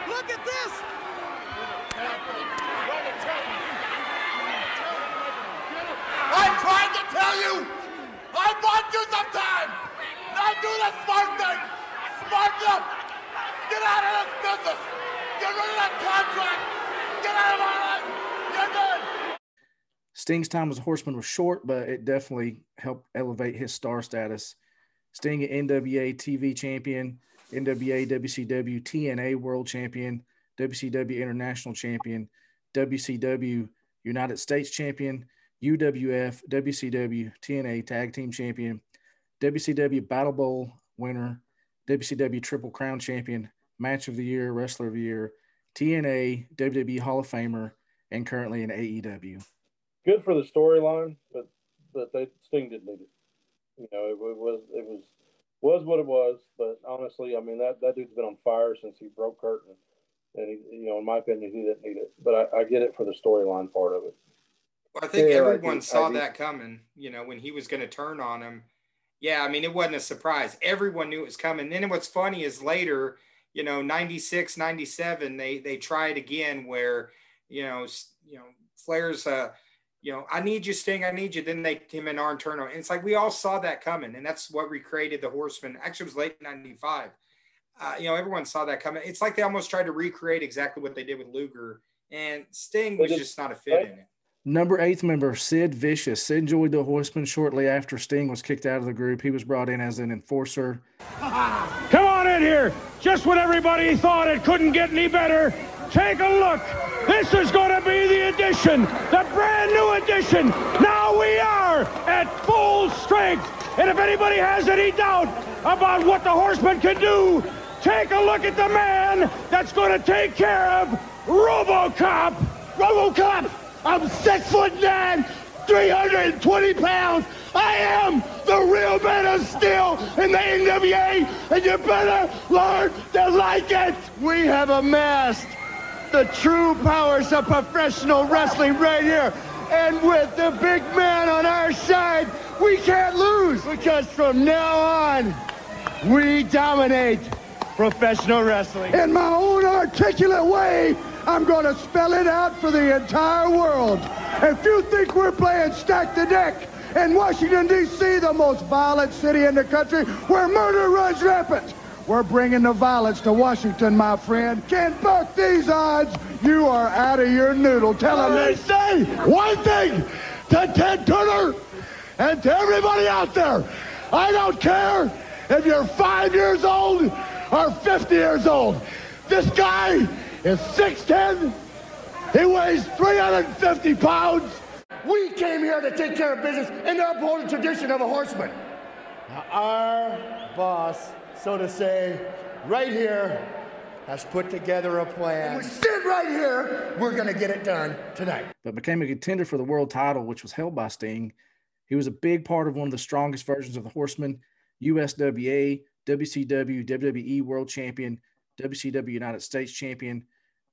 Look at this. I tried to tell you! I bought you some time! Now do the smart thing! Smarten up! Get out of this business! Get rid of that contract! Get out of my life! You're done! Sting's time as a horseman was short, but it definitely helped elevate his star status. Sting, an NWA TV champion, NWA, WCW, TNA world champion, WCW international champion, WCW United States champion, UWF, WCW, TNA tag team champion, WCW Battle Bowl winner, WCW Triple Crown champion, match of the year, wrestler of the year, TNA, WWE Hall of Famer, and currently in AEW. Good for the storyline, but but they Sting didn't need it. You know, it, it was it was was what it was. But honestly, I mean that that dude's been on fire since he broke Kurt, and, and he, you know, in my opinion, he didn't need it. But I, I get it for the storyline part of it. Well, I think Yeah, everyone do- I saw that coming, you know, when he was going to turn on him. Yeah, I mean, it wasn't a surprise. Everyone knew it was coming. Then what's funny is later, you know, 96, 97, they they tried again where, you know, you know, Flair's uh, you know, I need you, Sting, I need you. Then they him and Arn turn on. And it's like we all saw that coming, and that's what recreated the Horseman. Actually, it was late '95. Uh, you know, everyone saw that coming. It's like they almost tried to recreate exactly what they did with Luger, and Sting was just not a fit in it. Number eighth member, Sid Vicious. Sid joined the Horsemen shortly after Sting was kicked out of the group. He was brought in as an enforcer. Come on in here. Just when everybody thought it couldn't get any better, take a look. This is going to be the addition, the brand new addition. Now we are at full strength. And if anybody has any doubt about what the Horsemen can do, take a look at the man that's going to take care of RoboCop. RoboCop, I'm six foot nine, 320 pounds. I am the real man of steel in the NWA, and you better learn to like it. We have amassed the true powers of professional wrestling right here. And with the big man on our side, we can't lose because from now on, we dominate professional wrestling. In my own articulate way, I'm going to spell it out for the entire world. If you think we're playing stack the deck in Washington, D.C., the most violent city in the country where murder runs rampant, we're bringing the violence to Washington, my friend. Can't buck these odds. You are out of your noodle. Tell them they say one thing to Ted Turner and to everybody out there. I don't care if you're five years old or 50 years old. This guy is 6'10". He weighs 350 pounds. We came here to take care of business and to uphold the tradition of a horseman. Now, our boss, so to say, right here, has put together a plan. we sit right here. We're going to get it done tonight. but became a contender for the world title, which was held by Sting. He was a big part of one of the strongest versions of the Horseman, USWA, WCW, WWE World Champion, WCW United States Champion,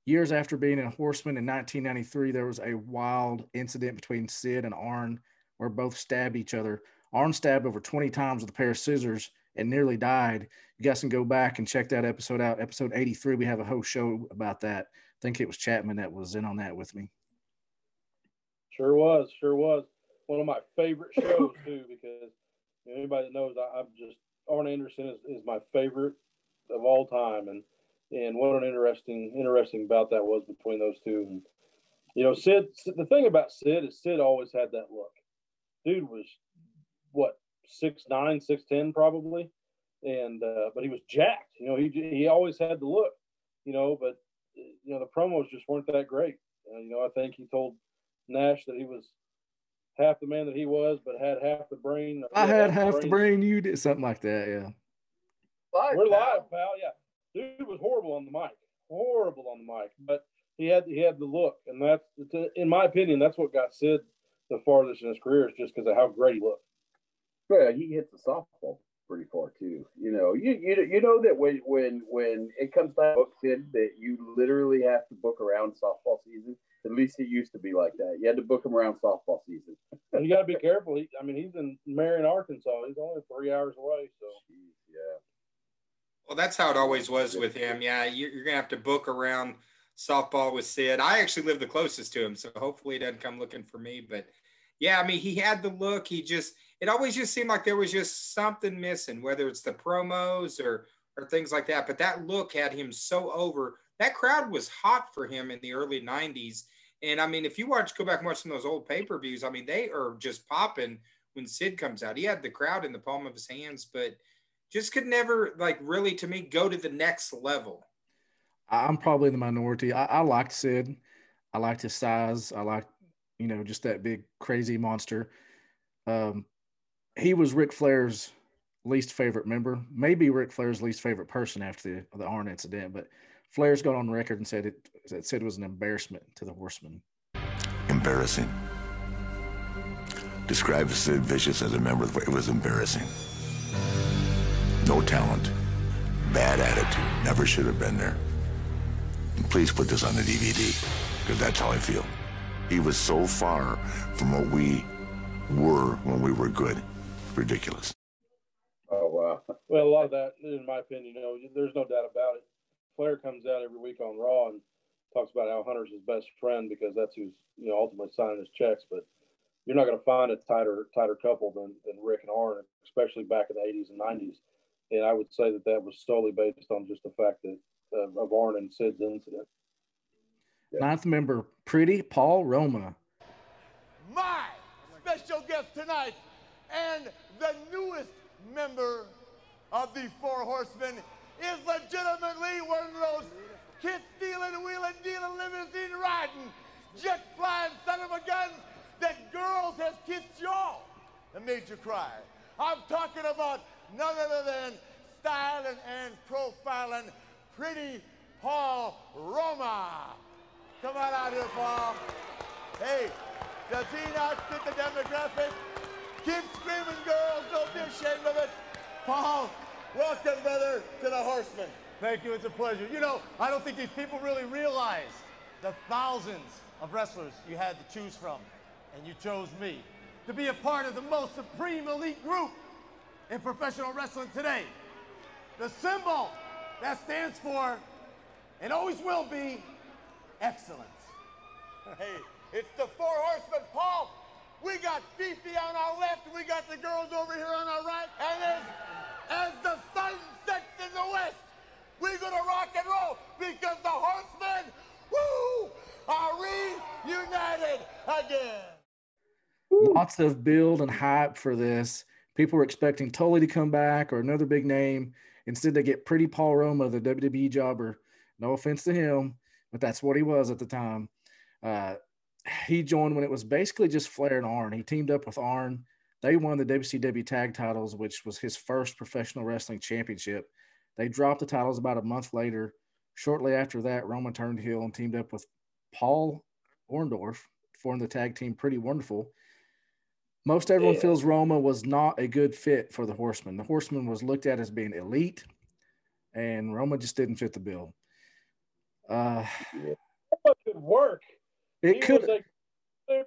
Years after being a horseman in 1993, there was a wild incident between Sid and Arn where both stabbed each other. Arn stabbed over 20 times with a pair of scissors and nearly died. You guys can go back and check that episode out. Episode 83, we have a whole show about that. I think it was Chapman that was in on that with me. Sure was, sure was. One of my favorite shows too, because anybody that knows, I, I'm just Arn Anderson is, is my favorite of all time, and and what an interesting interesting bout that was between those two. And you know, Sid. The thing about Sid is Sid always had that look. Dude was what six nine, six ten probably, and uh, but he was jacked. You know, he he always had the look. You know, but you know the promos just weren't that great. Uh, you know, I think he told Nash that he was half the man that he was, but had half the brain. I had half the brain. You did something like that, yeah. Live, We're live, pal. Yeah, dude was horrible on the mic, horrible on the mic, but he had he had the look, and that's in my opinion, that's what got Sid the farthest in his career is just because of how great he looked. Yeah, he hits the softball pretty far too. You know, you you you know that when when when it comes to book Sid, that you literally have to book around softball season. At least it used to be like that. You had to book him around softball season. and you got to be careful. He, I mean, he's in Marion, Arkansas. He's only three hours away. So, Jeez, yeah. Well, that's how it always was with him. Yeah, you're, you're gonna have to book around softball with Sid. I actually live the closest to him, so hopefully he doesn't come looking for me. But yeah, I mean, he had the look. He just it always just seemed like there was just something missing, whether it's the promos or or things like that. But that look had him so over. That crowd was hot for him in the early '90s. And I mean, if you watch, go back and watch some of those old pay per views. I mean, they are just popping when Sid comes out. He had the crowd in the palm of his hands, but just could never like really to me go to the next level. I'm probably the minority. I, I liked Sid. I liked his size. I liked, you know, just that big crazy monster. Um, he was Ric Flair's least favorite member, maybe Ric Flair's least favorite person after the the Arn incident. But Flair's gone on record and said it, it said it was an embarrassment to the Horsemen. Embarrassing. Describe Sid Vicious as a member. of It was embarrassing. No talent, bad attitude, never should have been there. And please put this on the DVD, because that's how I feel. He was so far from what we were when we were good. Ridiculous. Oh, wow. Well, a lot of that, in my opinion, you know, there's no doubt about it. Flair comes out every week on Raw and talks about how Hunter's his best friend because that's who's, you know, ultimately signing his checks. But you're not going to find a tighter tighter couple than, than Ric and Arn, especially back in the 80s and 90s and I would say that that was solely based on just the fact that uh, of Arn and Sid's incident. Yeah. Ninth member, Pretty Paul Roma. My special guest tonight, and the newest member of the Four Horsemen, is legitimately one of those kiss stealing, wheeling, dealing, limousine riding, jet flying son of a gun that girls has kissed y'all and made you cry. I'm talking about none other than styling and profiling pretty Paul Roma. Come on out here, Paul. Hey, does he not fit the demographic? Keep screaming, girls. Don't be ashamed of it. Paul, welcome, brother, to the Horsemen. Thank you. It's a pleasure. You know, I don't think these people really realize the thousands of wrestlers you had to choose from, and you chose me to be a part of the most supreme elite group in professional wrestling today. The symbol that stands for, and always will be, excellence. Hey, it's the Four Horsemen, Paul. We got Fifi on our left, we got the girls over here on our right, and as, as the sun sets in the west, we're gonna rock and roll because the Horsemen, woo, are reunited again. Lots of build and hype for this. People were expecting Tully to come back or another big name. Instead, they get Pretty Paul Roma, the WWE jobber. No offense to him, but that's what he was at the time. Uh, he joined when it was basically just Flair and Arn. He teamed up with Arn. They won the WCW tag titles, which was his first professional wrestling championship. They dropped the titles about a month later. Shortly after that, Roma turned heel and teamed up with Paul Orndorff, formed the tag team Pretty Wonderful. Most everyone yeah. feels Roma was not a good fit for the Horseman. The Horseman was looked at as being elite, and Roma just didn't fit the bill. Uh, Roma could work. it he could. was a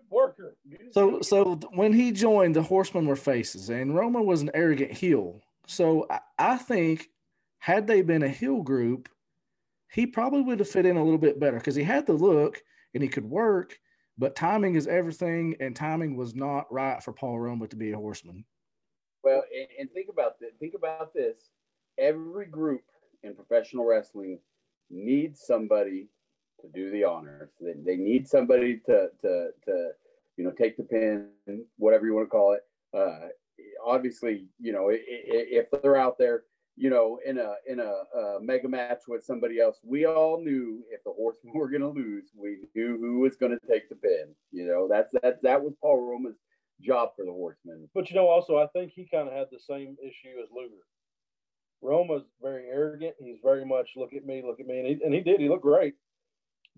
worker. So, so when he joined, the Horsemen were faces, and Roma was an arrogant heel. So, I, I think had they been a heel group, he probably would have fit in a little bit better because he had the look and he could work. But timing is everything, and timing was not right for Paul Roma to be a horseman. Well, and, and think about this. Think about this. Every group in professional wrestling needs somebody to do the honors. They, they need somebody to to to you know take the pin, whatever you want to call it. Uh, obviously, you know if they're out there, you know, in a in a, a mega match with somebody else, we all knew if the Horsemen were going to lose, we knew who was going to take the pin. You know, that's that that was Paul Roma's job for the Horsemen. But you know, also, I think he kind of had the same issue as Luger. Roma's very arrogant. He's very much look at me, look at me, and he, and he did. He looked great.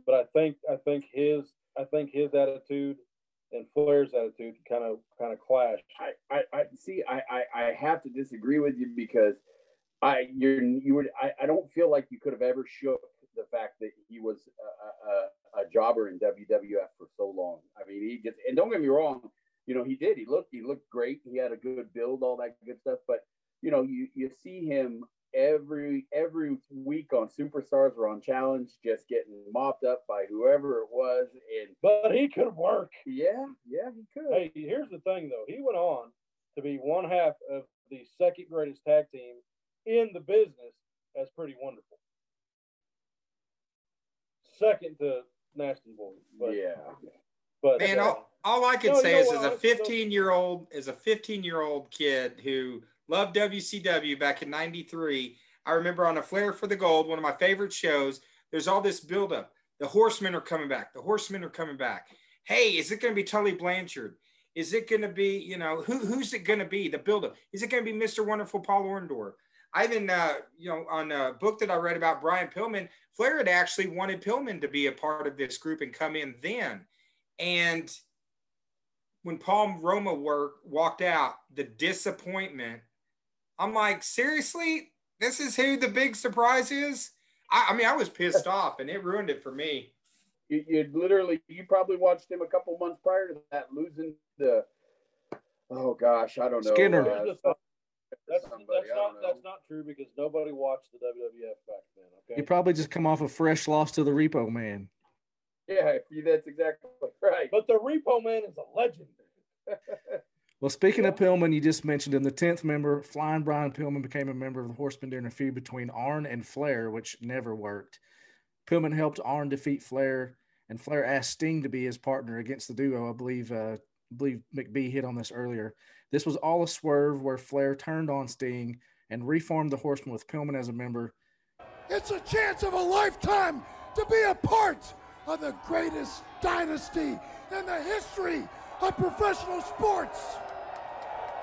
But I think I think his I think his attitude and Flair's attitude kind of kind of clashed. I, I, I see. I, I, I have to disagree with you because I you're you would I, I don't feel like you could have ever shook the fact that he was a, a, a jobber in WWF for so long. I mean, he just and don't get me wrong, you know, he did. He looked he looked great. He had a good build, all that good stuff. But you know, you you see him every every week on Superstars or on Challenge, just getting mopped up by whoever it was. And But he could work. yeah, yeah, he could. Hey, here's the thing though. He went on to be one half of the second greatest tag team in the business. That's pretty wonderful. Second to Nasty Boy. But, yeah. But Man, uh, all, all I can No, say you know is, what, as a 15 year old, as a 15 year old kid who loved WCW back in '93, I remember on a Flair for the Gold, one of my favorite shows. There's all this buildup. The Horsemen are coming back. The Horsemen are coming back. Hey, is it going to be Tully Blanchard? Is it going to be, you know, who who's it going to be? The buildup. Is it going to be Mr. Wonderful Paul Orndorff? I even, uh, you know, on a book that I read about Brian Pillman, Flair had actually wanted Pillman to be a part of this group and come in then. And when Paul Roma work, walked out, the disappointment, I'm like, seriously? This is who the big surprise is? I, I mean, I was pissed off and it ruined it for me. you, you literally you probably watched him a couple months prior to that losing the oh gosh i don't know Skinner. uh, Here's that's, that's not know. that's not true because nobody watched the WWF back then. Okay. He probably just come off a fresh loss to the Repo Man. yeah that's exactly right But the Repo Man is a legend. Well, speaking of Pillman, you just mentioned him. The tenth member, Flying Brian Pillman, became a member of the Horsemen during a feud between Arn and Flair, which never worked. Pillman helped Arn defeat Flair, and Flair asked Sting to be his partner against the duo. I believe, uh, I believe McBee hit on this earlier. This was all a swerve where Flair turned on Sting and reformed the Horsemen with Pillman as a member. It's a chance of a lifetime to be a part of the greatest dynasty in the history of professional sports.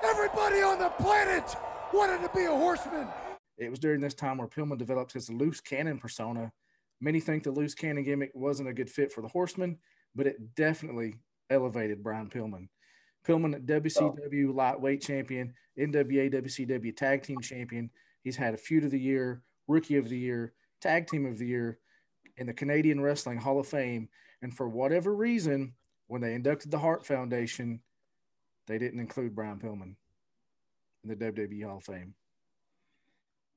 Everybody on the planet wanted to be a horseman. It was during this time where Pillman developed his loose cannon persona. Many think the loose cannon gimmick wasn't a good fit for the horseman, but it definitely elevated Brian Pillman. Pillman, WCW oh. lightweight champion, NWA WCW tag team champion. He's had a feud of the year, rookie of the year, tag team of the year in the Canadian Wrestling Hall of Fame. And for whatever reason, when they inducted the Hart Foundation, they didn't include Brian Pillman in the WWE Hall of Fame.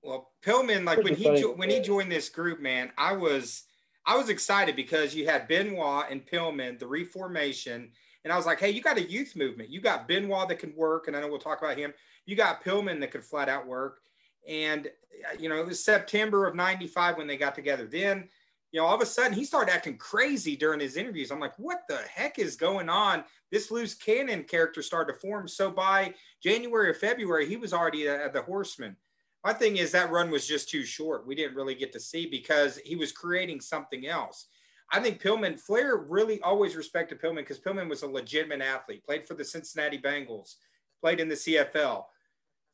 Well, Pillman, like when he jo- when he joined this group, man, I was I was excited because you had Benoit and Pillman, the reformation, and I was like, hey, you got a youth movement. You got Benoit that can work, and I know we'll talk about him. You got Pillman that could flat out work, and uh, you know it was September of '95 when they got together. Then, you know, all of a sudden he started acting crazy during his interviews. I'm like, what the heck is going on? This loose cannon character started to form. So by January or February, he was already at the Horseman. My thing is that run was just too short. We didn't really get to see because he was creating something else. I think Pillman, Flair really always respected Pillman because Pillman was a legitimate athlete, played for the Cincinnati Bengals, played in the CFL.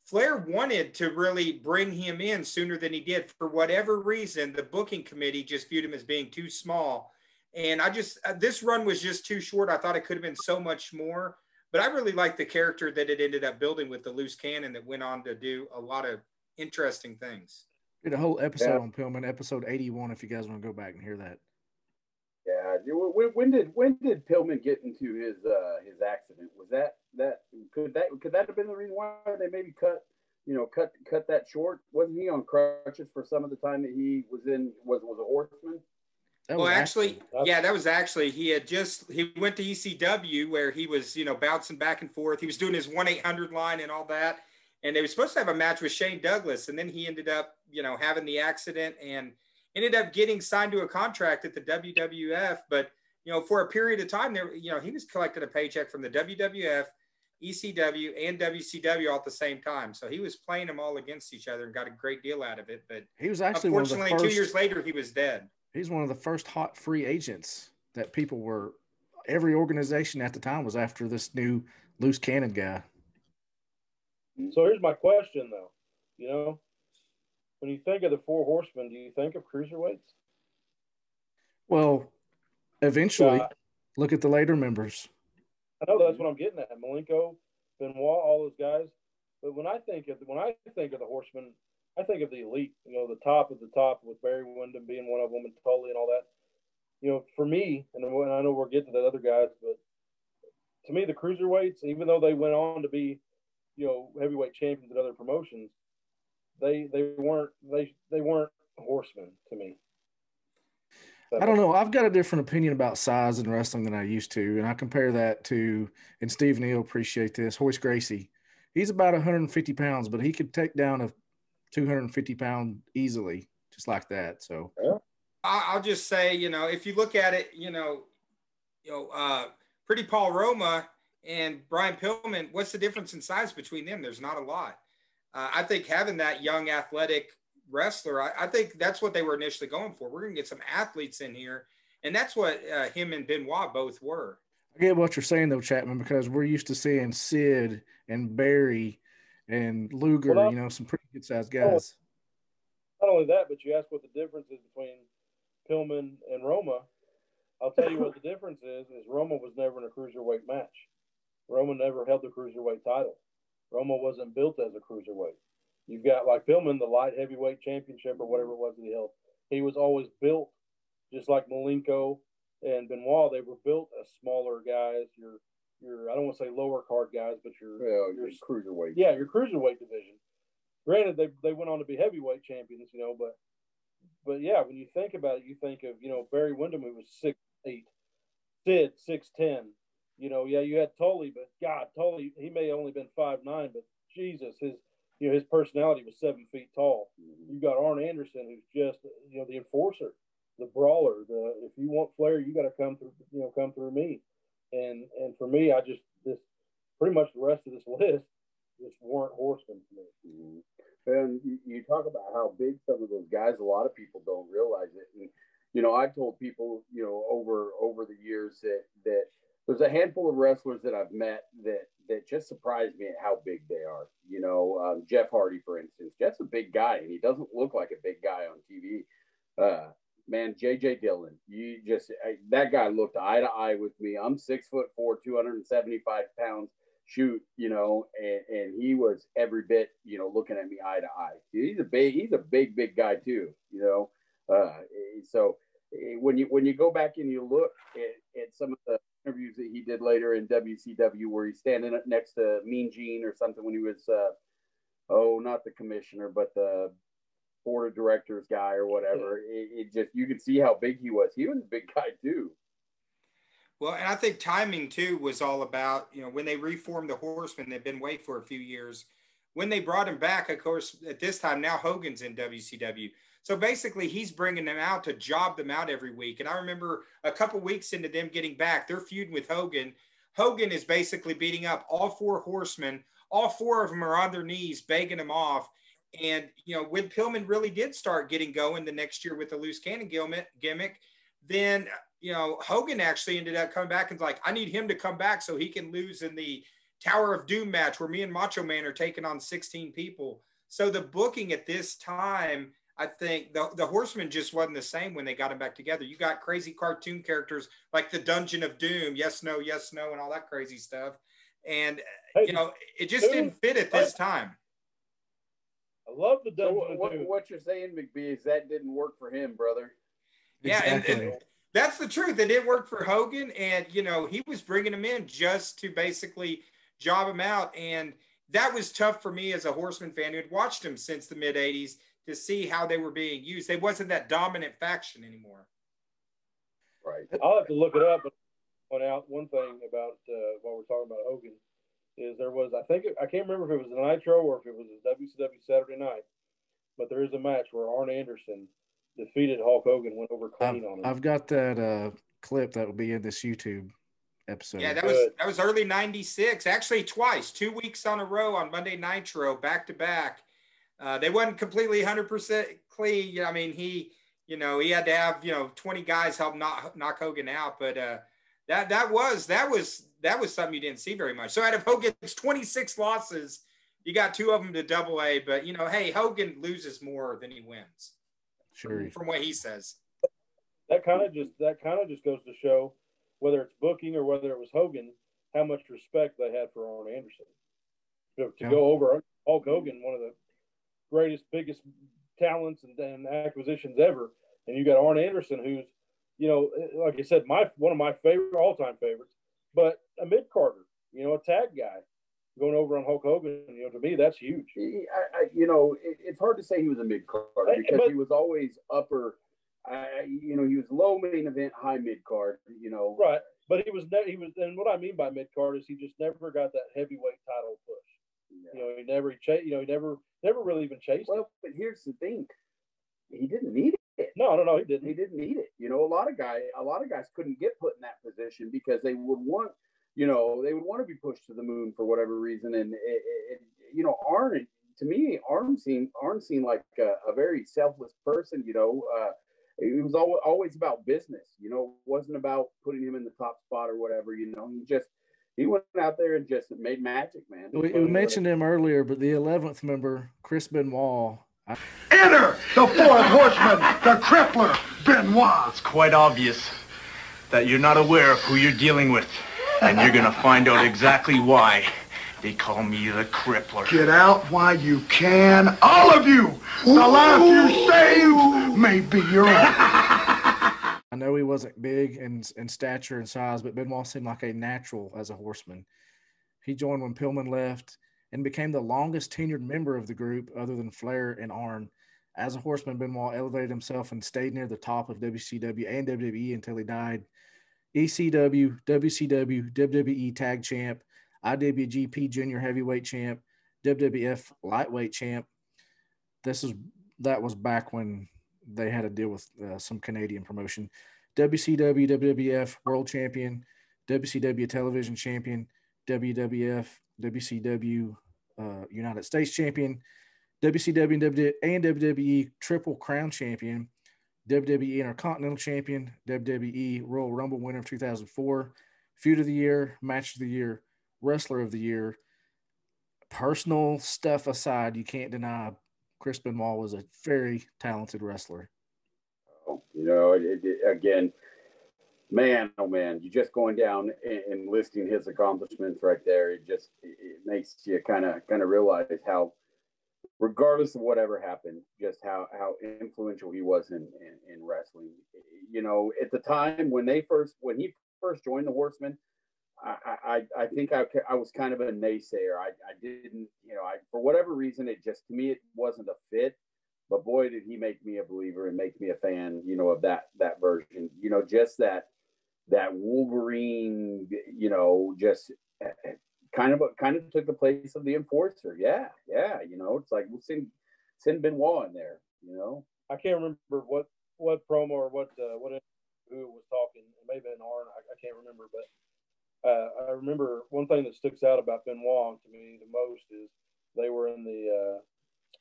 Flair wanted to really bring him in sooner than he did. For whatever reason, the booking committee just viewed him as being too small. And I just, uh, this run was just too short. I thought it could have been so much more. But I really liked the character that it ended up building with the loose cannon that went on to do a lot of interesting things. Did a whole episode Yeah. on Pillman, episode 81, if you guys want to go back and hear that. Yeah. When, when did when did Pillman get into his uh, his accident? Was that that could that could that have been the reason why they maybe cut you know cut cut that short? Wasn't he on crutches for some of the time that he was in was was a horseman? That well, was actually, yeah, that was actually he had just he went to ECW where he was you know bouncing back and forth. He was doing his one eight hundred line and all that, and they were supposed to have a match with Shane Douglas, and then he ended up you know having the accident and ended up getting signed to a contract at the WWF. But you know for a period of time there, you know he was collecting a paycheck from the WWF, ECW, and WCW all at the same time. So he was playing them all against each other and got a great deal out of it. But He was actually one of the unfortunately, two first- years later, he was dead. He's one of the first hot free agents that people were. Every organization at the time was after this new loose cannon guy. So here's my question, though. You know, when you think of the four horsemen, do you think of cruiserweights? Well, eventually, Yeah. look at the later members. I know that's what I'm getting at. Malenko, Benoit, all those guys. But when I think of when I think of the horsemen, I think of the elite. You know, the top of the top with Barry Windham being one of them, and Tully and all that. You know, for me, and I know we're getting to the other guys, but to me, the cruiserweights, even though they went on to be, you know, heavyweight champions at other promotions, they they weren't they they weren't horsemen to me. I don't know. I've got a different opinion about size in wrestling than I used to, and I compare that to. And Steve Neal appreciate this. Royce Gracie, he's about 150 pounds, but he could take down a 250 pound easily, just like that. So I- I'll just say, you know, if you look at it, you know, you know, uh, Pretty Paul Roma and Brian Pillman, what's the difference in size between them? There's not a lot. Uh, I think having that young athletic wrestler, I, I think that's what they were initially going for. We're going to get some athletes in here. And that's what uh, him and Benoit both were. I get what you're saying though, Chapman, because we're used to seeing Sid and Barry and Luger, Well, you know, some pretty good sized guys. not only that, but you asked what the difference is between Pillman and Roma. I'll tell you what the difference is: is Roma was never in a cruiserweight match. Roma never held the cruiserweight title. Roma wasn't built as a cruiserweight. You've got like Pillman, the light heavyweight championship or whatever it was that he held. He was always built just like Malenko and Benoit. They were built as smaller guys. Your your I don't want to say lower card guys, but your Well, your your cruiserweight. yeah, your cruiserweight division. Granted, they they went on to be heavyweight champions, you know, but but yeah, when you think about it, you think of you know Barry Windham who was six eight, Sid six ten. You know, yeah, you had Tully, but God, Tully he may have only been five nine, but Jesus, his you know his personality was seven feet tall. You got Arn Anderson, who's just you know the enforcer, the brawler. The if you want flair, you got to come through you know come through me. And and for me, I just this pretty much the rest of this list just weren't horsemen to me. Mhm. And you, you talk about how big some of those guys. A lot of people don't realize it. And you know, I've told people, you know, over over the years that that there's a handful of wrestlers that I've met that that just surprise me at how big they are. You know, um, Jeff Hardy, for instance. Jeff's a big guy, and he doesn't look like a big guy on TV. Uh, man, JJ Dillon, you just I, that guy looked eye to eye with me. I'm six foot four, 275 pounds. Shoot, you know, and, and he was every bit, you know, looking at me eye to eye. He's a big, he's a big, big guy too, you know. Uh, so eh, when you when you go back and you look at, at some of the interviews that he did later in WCW, where he's standing up next to Mean Gene or something when he was, uh, oh, not the commissioner, but the board of directors guy or whatever. It, it just you could see how big he was. He was a big guy too. Well, and I think timing too was all about, you know, when they reformed the Horsemen, they've been away for a few years. When they brought him back, of course, at this time, now Hogan's in WCW. So basically, he's bringing them out to job them out every week. And I remember a couple weeks into them getting back, they're feuding with Hogan. Hogan is basically beating up all four horsemen. All four of them are on their knees, begging him off. And, you know, when Pillman really did start getting going the next year with the loose cannon gimmick, then you know, Hogan actually ended up coming back and like, I need him to come back so he can lose in the Tower of Doom match where me and Macho Man are taking on 16 people. So the booking at this time, I think the, the Horsemen just wasn't the same when they got them back together. You got crazy cartoon characters like the Dungeon of Doom, yes, no, yes, no, and all that crazy stuff. And, uh, you know, it just didn't fit at this time. I love the So Dungeon what, of Doom. what you're saying, McBee, is that didn't work for him, brother. Yeah, and- and, that's the truth. It did work for Hogan, and you know he was bringing him in just to basically job him out, and that was tough for me as a Horseman fan who had watched him since the mid '80s to see how they were being used. They wasn't that dominant faction anymore. Right. I'll have to look it up, but point out one thing about uh, while we're talking about Hogan is there was I think it, I can't remember if it was a Nitro or if it was a WCW Saturday Night, but there is a match where Arn Anderson defeated Hulk Hogan, went over I've, clean on him. I've got that uh, clip that will be in this YouTube episode. Yeah, that was that was early '96. Actually, twice, two weeks on a row on Monday Nitro, back to back. Uh, they wasn't completely 100 percent clean. I mean, he, you know, he had to have you know 20 guys help knock knock Hogan out, but uh, that that was that was that was something you didn't see very much. So out of Hogan's 26 losses, you got two of them to Double A, but you know, hey, Hogan loses more than he wins, Sure. from what he says. that kind of just that kind of just goes to show whether it's booking or whether it was Hogan, how much respect they had for Arn Anderson. To, to Yeah. go over Hulk Hogan, one of the greatest, biggest talents and, and acquisitions ever, and you got Arn Anderson, who's, you know, like I said, my one of my favorite all time favorites, but a mid carder, you know, a tag guy going over on Hulk Hogan. You know, to me, that's huge. He, I, I, you know, it, it's hard to say he was a mid card Hey, because but- he was always upper. I, you know, he was low main event, high mid card. You know, Right, but he was ne- he was, and what I mean by mid card is he just never got that heavyweight title push. You know, he never he cha- you know, he never never really even chased Well, but here's the thing: he didn't need it. No, no, no, he didn't. He didn't need it. You know, a lot of guy, a lot of guys couldn't get put in that position because they would want, you know, they would want to be pushed to the moon for whatever reason. And it, it, it- you know, Arn, to me, Arn seemed Arn seemed like a, a very selfless person. You know, uh, it was always always about business. You know, it wasn't about putting him in the top spot or whatever. You know, he just he went out there and just made magic, man. We, we mentioned him earlier, but the 11th member, Chris Benoit, I, Enter the fourth horseman, the crippler, Benoit. It's quite obvious that you're not aware of who you're dealing with. And you're gonna find out exactly why they call me the crippler. Get out while you can, all of you. The life you saved may be your own. I know he wasn't big in, in stature and size, but Benoit seemed like a natural as a horseman. He joined when Pillman left and became the longest tenured member of the group, other than Flair and Arn. As a horseman, Benoit elevated himself and stayed near the top of WCW and WWE until he died. ECW, WCW, WWE Tag Champ, IWGP Junior Heavyweight Champ, WWF Lightweight Champ. This is that was back when they had to deal with uh, some Canadian promotion. WCW, WWF World Champion, WCW Television Champion, WWF, WCW uh, United States Champion, WCW and WWE Triple Crown Champion, WWE Intercontinental Champion, WWE Royal Rumble winner of 2004, Feud of the Year, Match of the Year, Wrestler of the Year. Personal stuff aside, you can't deny Chris Benoit was a very talented wrestler. Oh, You know, it, it, again, man, oh man, you're just going down and, and listing his accomplishments right there. It just it, makes you kind of kind of realize how, regardless of whatever happened, just how how influential he was in, in in wrestling. You know, at the time when they first when he first joined the Horsemen. I, I, think I, I was kind of a naysayer. I, I didn't, you know, I, for whatever reason, it just, to me, it wasn't a fit but boy did he make me a believer and make me a fan you know of that that version you know just that that wolverine you know just eh, kind of kind of took the place of the enforcer yeah yeah you know it's like we'll send send benoit in there you know I can't remember what what promo or what uh, what who was talking. maybe an Arn. I, I can't remember, but uh, I remember one thing that sticks out about Benoit to me the most is they were in the uh,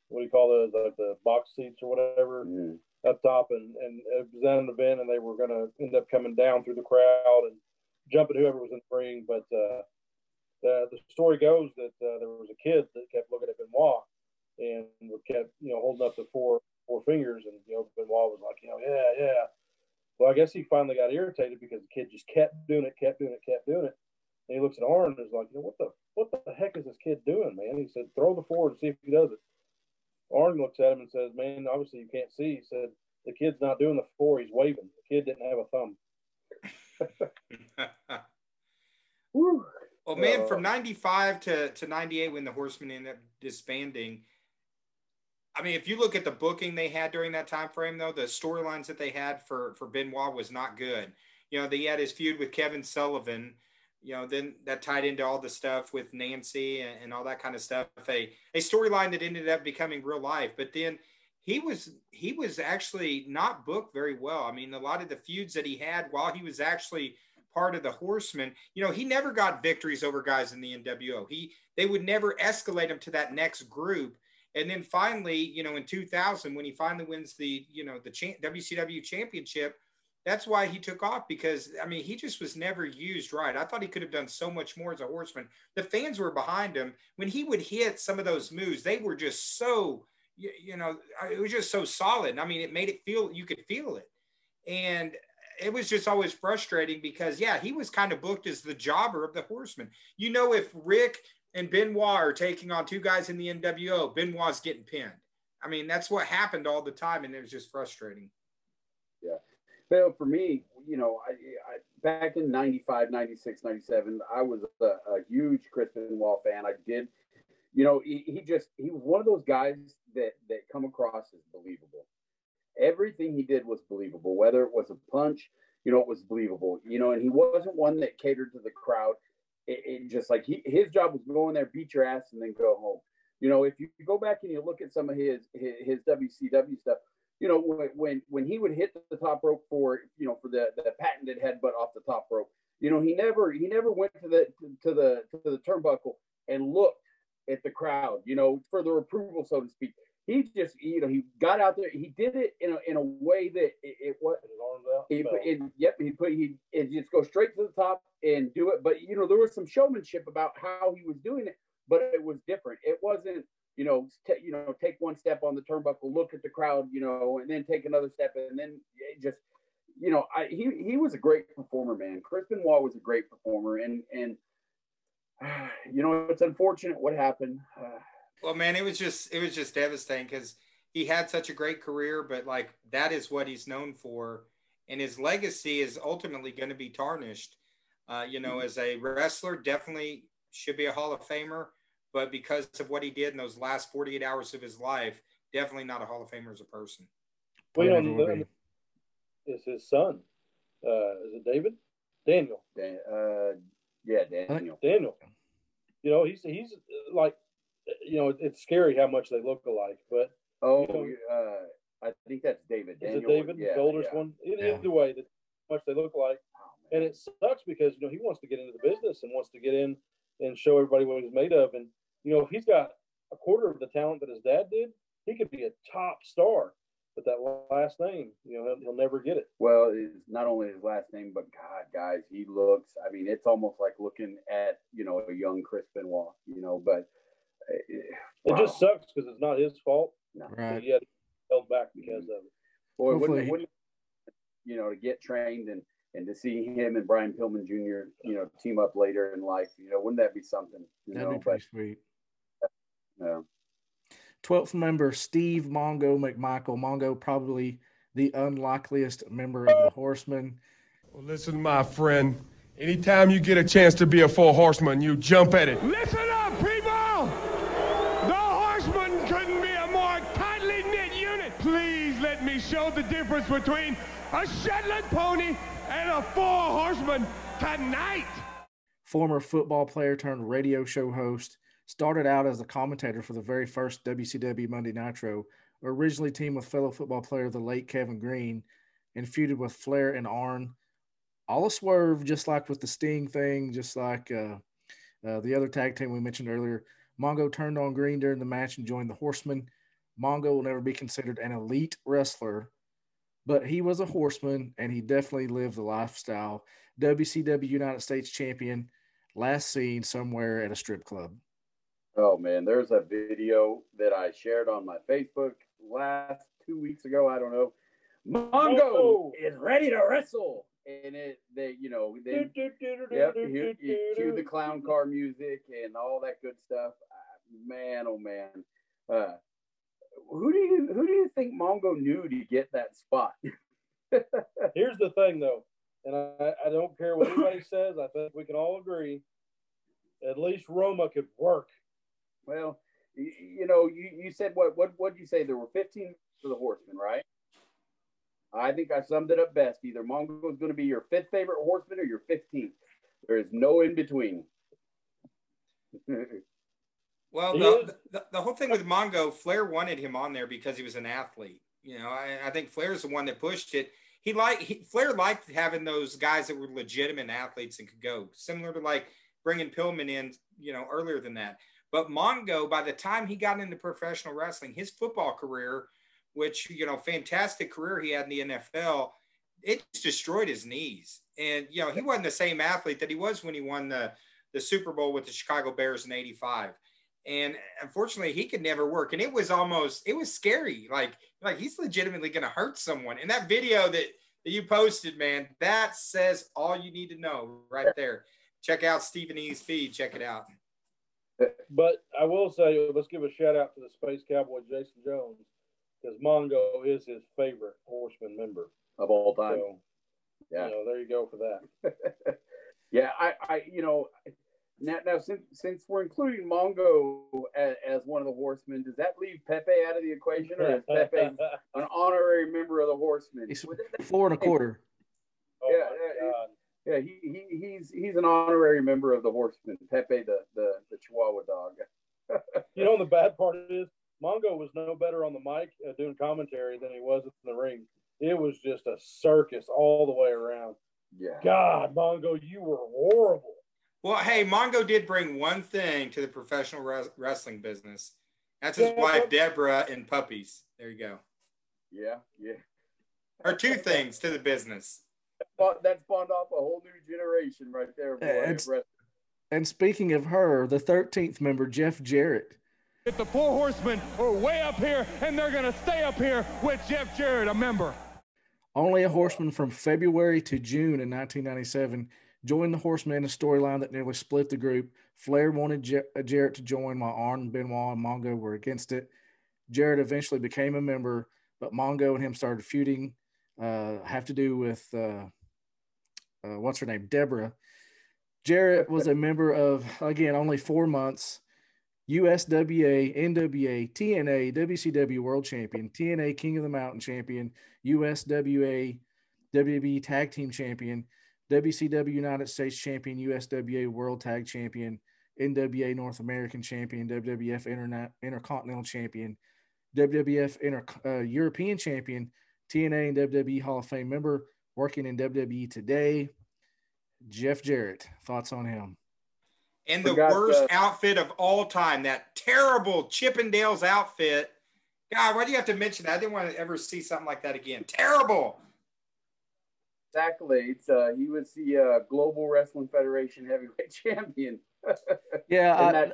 what do you call those the, the box seats or whatever Mm. up top, and and it was at an event, and they were going to end up coming down through the crowd and jumping whoever was in the ring. But uh, the the story goes that uh, there was a kid that kept looking at Benoit and kept you know holding up the four four fingers, and you know Benoit was like, you know, yeah, yeah. Well, I guess he finally got irritated because the kid just kept doing it, kept doing it, kept doing it. And he looks at Arn and is like, you know, what the what the heck is this kid doing, man? He said, throw the four and see if he does it. Arn looks at him and says, "Man, obviously you can't see." He said, "The kid's not doing the four; he's waving. The kid didn't have a thumb." Well, man, Uh, from '95 to to '98, when the Horsemen ended up disbanding, I mean, if you look at the booking they had during that time frame, though, the storylines that they had for for Benoit was not good. You know, they had his feud with Kevin Sullivan. You know, then that tied into all the stuff with Nancy and, and all that kind of stuff. A a storyline that ended up becoming real life, but then he was he was actually not booked very well. I mean, a lot of the feuds that he had while he was actually part of the Horsemen, you know, he never got victories over guys in the NWO. He they would never escalate him to that next group. And then finally, you know, in 2000, when he finally wins the, you know, the cha- WCW championship, that's why he took off because I mean, he just was never used right. I thought he could have done so much more as a horseman. The fans were behind him when he would hit some of those moves. They were just so, you, you know, uh, it was just so solid. I mean, it made it feel you could feel it, and it was just always frustrating because yeah, he was kind of booked as the jobber of the horseman. You know, if Ric and Benoit are taking on two guys in the NWO, Benoit's getting pinned. I mean, that's what happened all the time, and it was just frustrating. Yeah. Well, for me, you know, I, I back in 95, 96, 97, I was a, a huge Chris Benoit fan. I did, you know, he, he just, he was one of those guys that, that come across as believable. Everything he did was believable, whether it was a punch, you know, it was believable, you know, and he wasn't one that catered to the crowd. It, it just like he, his job was go in there, beat your ass, and then go home. You know, if you go back and you look at some of his his, his WCW stuff, you know, when, when when he would hit the top rope for you know for the the patented headbutt off the top rope, you know, he never he never went to the to the to the turnbuckle and looked at the crowd, you know, for their approval, so to speak. He just you know he got out there, he did it in a in a way that it, it was. He put, it, yep, he put he it just go straight to the top and do it. But you know, there was some showmanship about how he was doing it, but it was different. It wasn't you know, t- you know, take one step on the turnbuckle, look at the crowd, you know, and then take another step, and then it just, you know, I, he he was a great performer, man. Chris Benoit was a great performer, and and you know, it's unfortunate what happened. Uh, Well, man, it was just it was just devastating because he had such a great career, but like that is what he's known for, and his legacy is ultimately going to be tarnished. Uh, you know, as a wrestler, definitely should be a Hall of Famer, but because of what he did in those last 48 hours of his life, definitely not a Hall of Famer as a person. Well, you know, the- is his son. Uh, is it David? Daniel. Dan, uh, yeah, Daniel. Daniel. You know, he's he's like, you know, it's scary how much they look alike. But Oh, you know, uh, I think that's David. is Daniel, it David, yeah, the oldest yeah. one? Either, Yeah. either way, that much they look alike, and it sucks because you know he wants to get into the business and wants to get in and show everybody what he's made of. And you know, if he's got a quarter of the talent that his dad did, he could be a top star. But that last name, you know, he'll, he'll never get it. Well, it's not only his last name, but God, guys, he looks. I mean, it's almost like looking at you know a young Chris Benoit. You know, but uh, It just sucks because it's not his fault. No. Right. He had held back because of it. boy, wouldn't, he- wouldn't you know to get trained and and to see him and Brian Pillman Jr. you know team up later in life. You know, wouldn't that be something? You That'd know, be but pretty sweet. yeah. 12th member, Steve Mongo McMichael. Mongo, probably the unlikeliest member of the Horsemen. Well, listen, my friend. Anytime you get a chance to be a full horseman, you jump at it. Listen up, Please let me show the difference between a Shetland pony and a four horseman tonight. Former football player turned radio show host. Started out as a commentator for the very first WCW Monday Nitro. Originally teamed with fellow football player the late Kevin Greene, and feuded with Flair and Arn. All a swerve, just like with the Sting thing, just like uh, uh, the other tag team we mentioned earlier. Mongo turned on Greene during the match and joined the Horsemen. Mongo will never be considered an elite wrestler, but he was a horseman and he definitely lived the lifestyle. WCW United States champion, last seen somewhere at a strip club. Oh man, there's a video that I shared on my Facebook last two weeks ago. I don't know. Mongo Oh. is ready to wrestle, and it they you know they yep you, you cue the clown car music and all that good stuff. Ah, Man, oh man, uh, who do you who do you think Mongo knew to get that spot? Here's the thing, though, and I, I don't care what anybody says. I think we can all agree. At least Roma could work. Well, you, you know, you, you said what what what did you say? There were 15 for the Horsemen, right? I think I summed it up best. Either Mongo is going to be your fifth favorite horseman or your 15th. There is no in between. Well, the, the, the, whole thing with Mongo, Flair wanted him on there because he was an athlete. Know, I, I think Flair's the one that pushed it. He liked he, Flair liked having those guys that were legitimate athletes and could go, similar to like bringing Pillman in, you know, earlier than that. But Mongo, by the time he got into professional wrestling, his football career, which you know, fantastic career he had in the NFL, it destroyed his knees. And you know, he wasn't the same athlete that he was when he won the the Super Bowl with the Chicago Bears in '85 and unfortunately he could never work and it was almost it was scary like like he's legitimately going to hurt someone. And that video that, that you posted man that says all you need to know right there. Check out stephen e's feed check it out. But i will say let's give a shout out to the space cowboy jason jones because mongo is his favorite horseman member. Of all time. So, yeah. you know, there you go for that. Yeah i i you know now, now since since we're including Mongo as, as, one of the horsemen, does that leave Pepe out of the equation, or is Pepe an honorary member of the horsemen? He's four and a quarter. Oh yeah, yeah, he, he he's he's an honorary member of the horsemen. Pepe, the the, the Chihuahua dog. you know, the bad part is Mongo was no better on the mic uh, doing commentary than he was in the ring. It was just a circus all the way around. Yeah. God, Mongo, you were horrible. Well, hey, Mongo did bring one thing to the professional res- wrestling business. That's his yeah, wife, Deborah, and puppies. There you go. Yeah, yeah. Or two things to the business. That spawned off a whole new generation right there. And, and speaking of her, the 13th member, Jeff Jarrett. If the four horsemen are way up here, and they're going to stay up here with Jeff Jarrett, a member. Only a horseman from February to June in 1997 joined the Horsemen, a storyline that nearly split the group. Flair wanted uh, Jarrett to join while Arn, Benoit, and Mongo were against it. Jarrett eventually became a member, but Mongo and him started feuding. Uh, have to do with uh, uh, what's her name, Deborah. Jarrett was a member of again only four months. USWA, NWA, TNA, WCW World Champion, TNA King of the Mountain Champion, USWA, WWE Tag Team Champion, WCW United States Champion, USWA World Tag Champion, NWA North American Champion, WWF Internet Intercontinental Champion, WWF Inter, uh, European Champion, TNA and WWE Hall of Fame member, working in WWE today. Jeff Jarrett, thoughts on him? And the Forgot worst the- outfit of all time, that terrible Chippendales outfit. God, why do you have to mention that? I didn't want to ever see something like that again. Terrible accolades. Uh, he was the uh, Global Wrestling Federation heavyweight champion. yeah,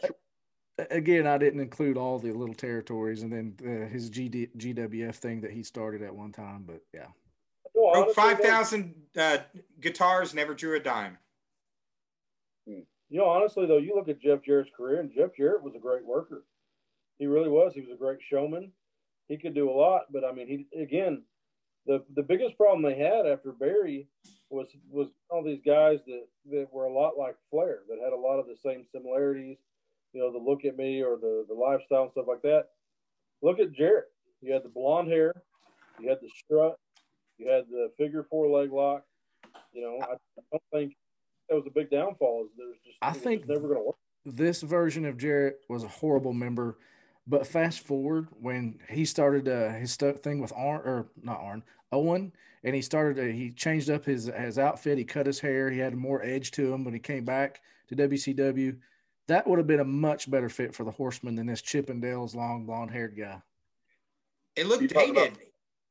I, again, I didn't include all the little territories, and then uh, his GD, GWF thing that he started at one time. But yeah, broke five thousand uh, guitars, never drew a dime. Hmm. You know, honestly though, you look at Jeff Jarrett's career, and Jeff Jarrett was a great worker. He really was. He was a great showman. He could do a lot, but I mean, he again, the the biggest problem they had after Barry was was all these guys that that were a lot like Flair that had a lot of the same similarities. You know, the look at me or the the lifestyle and stuff like that. Look at Jarrett. You had the blonde hair, you had the strut, you had the figure four leg lock. You know, I, I don't think that was a big downfall. Is There's just I think never going to work. This version of Jarrett was a horrible member. But fast forward when he started uh, his stuff thing with Arn or not Arn Owen, and he started uh, he changed up his his outfit. He cut his hair. He had more edge to him when he came back to WCW. That would have been a much better fit for the Horseman than this Chippendales long blonde haired guy. It looked dated.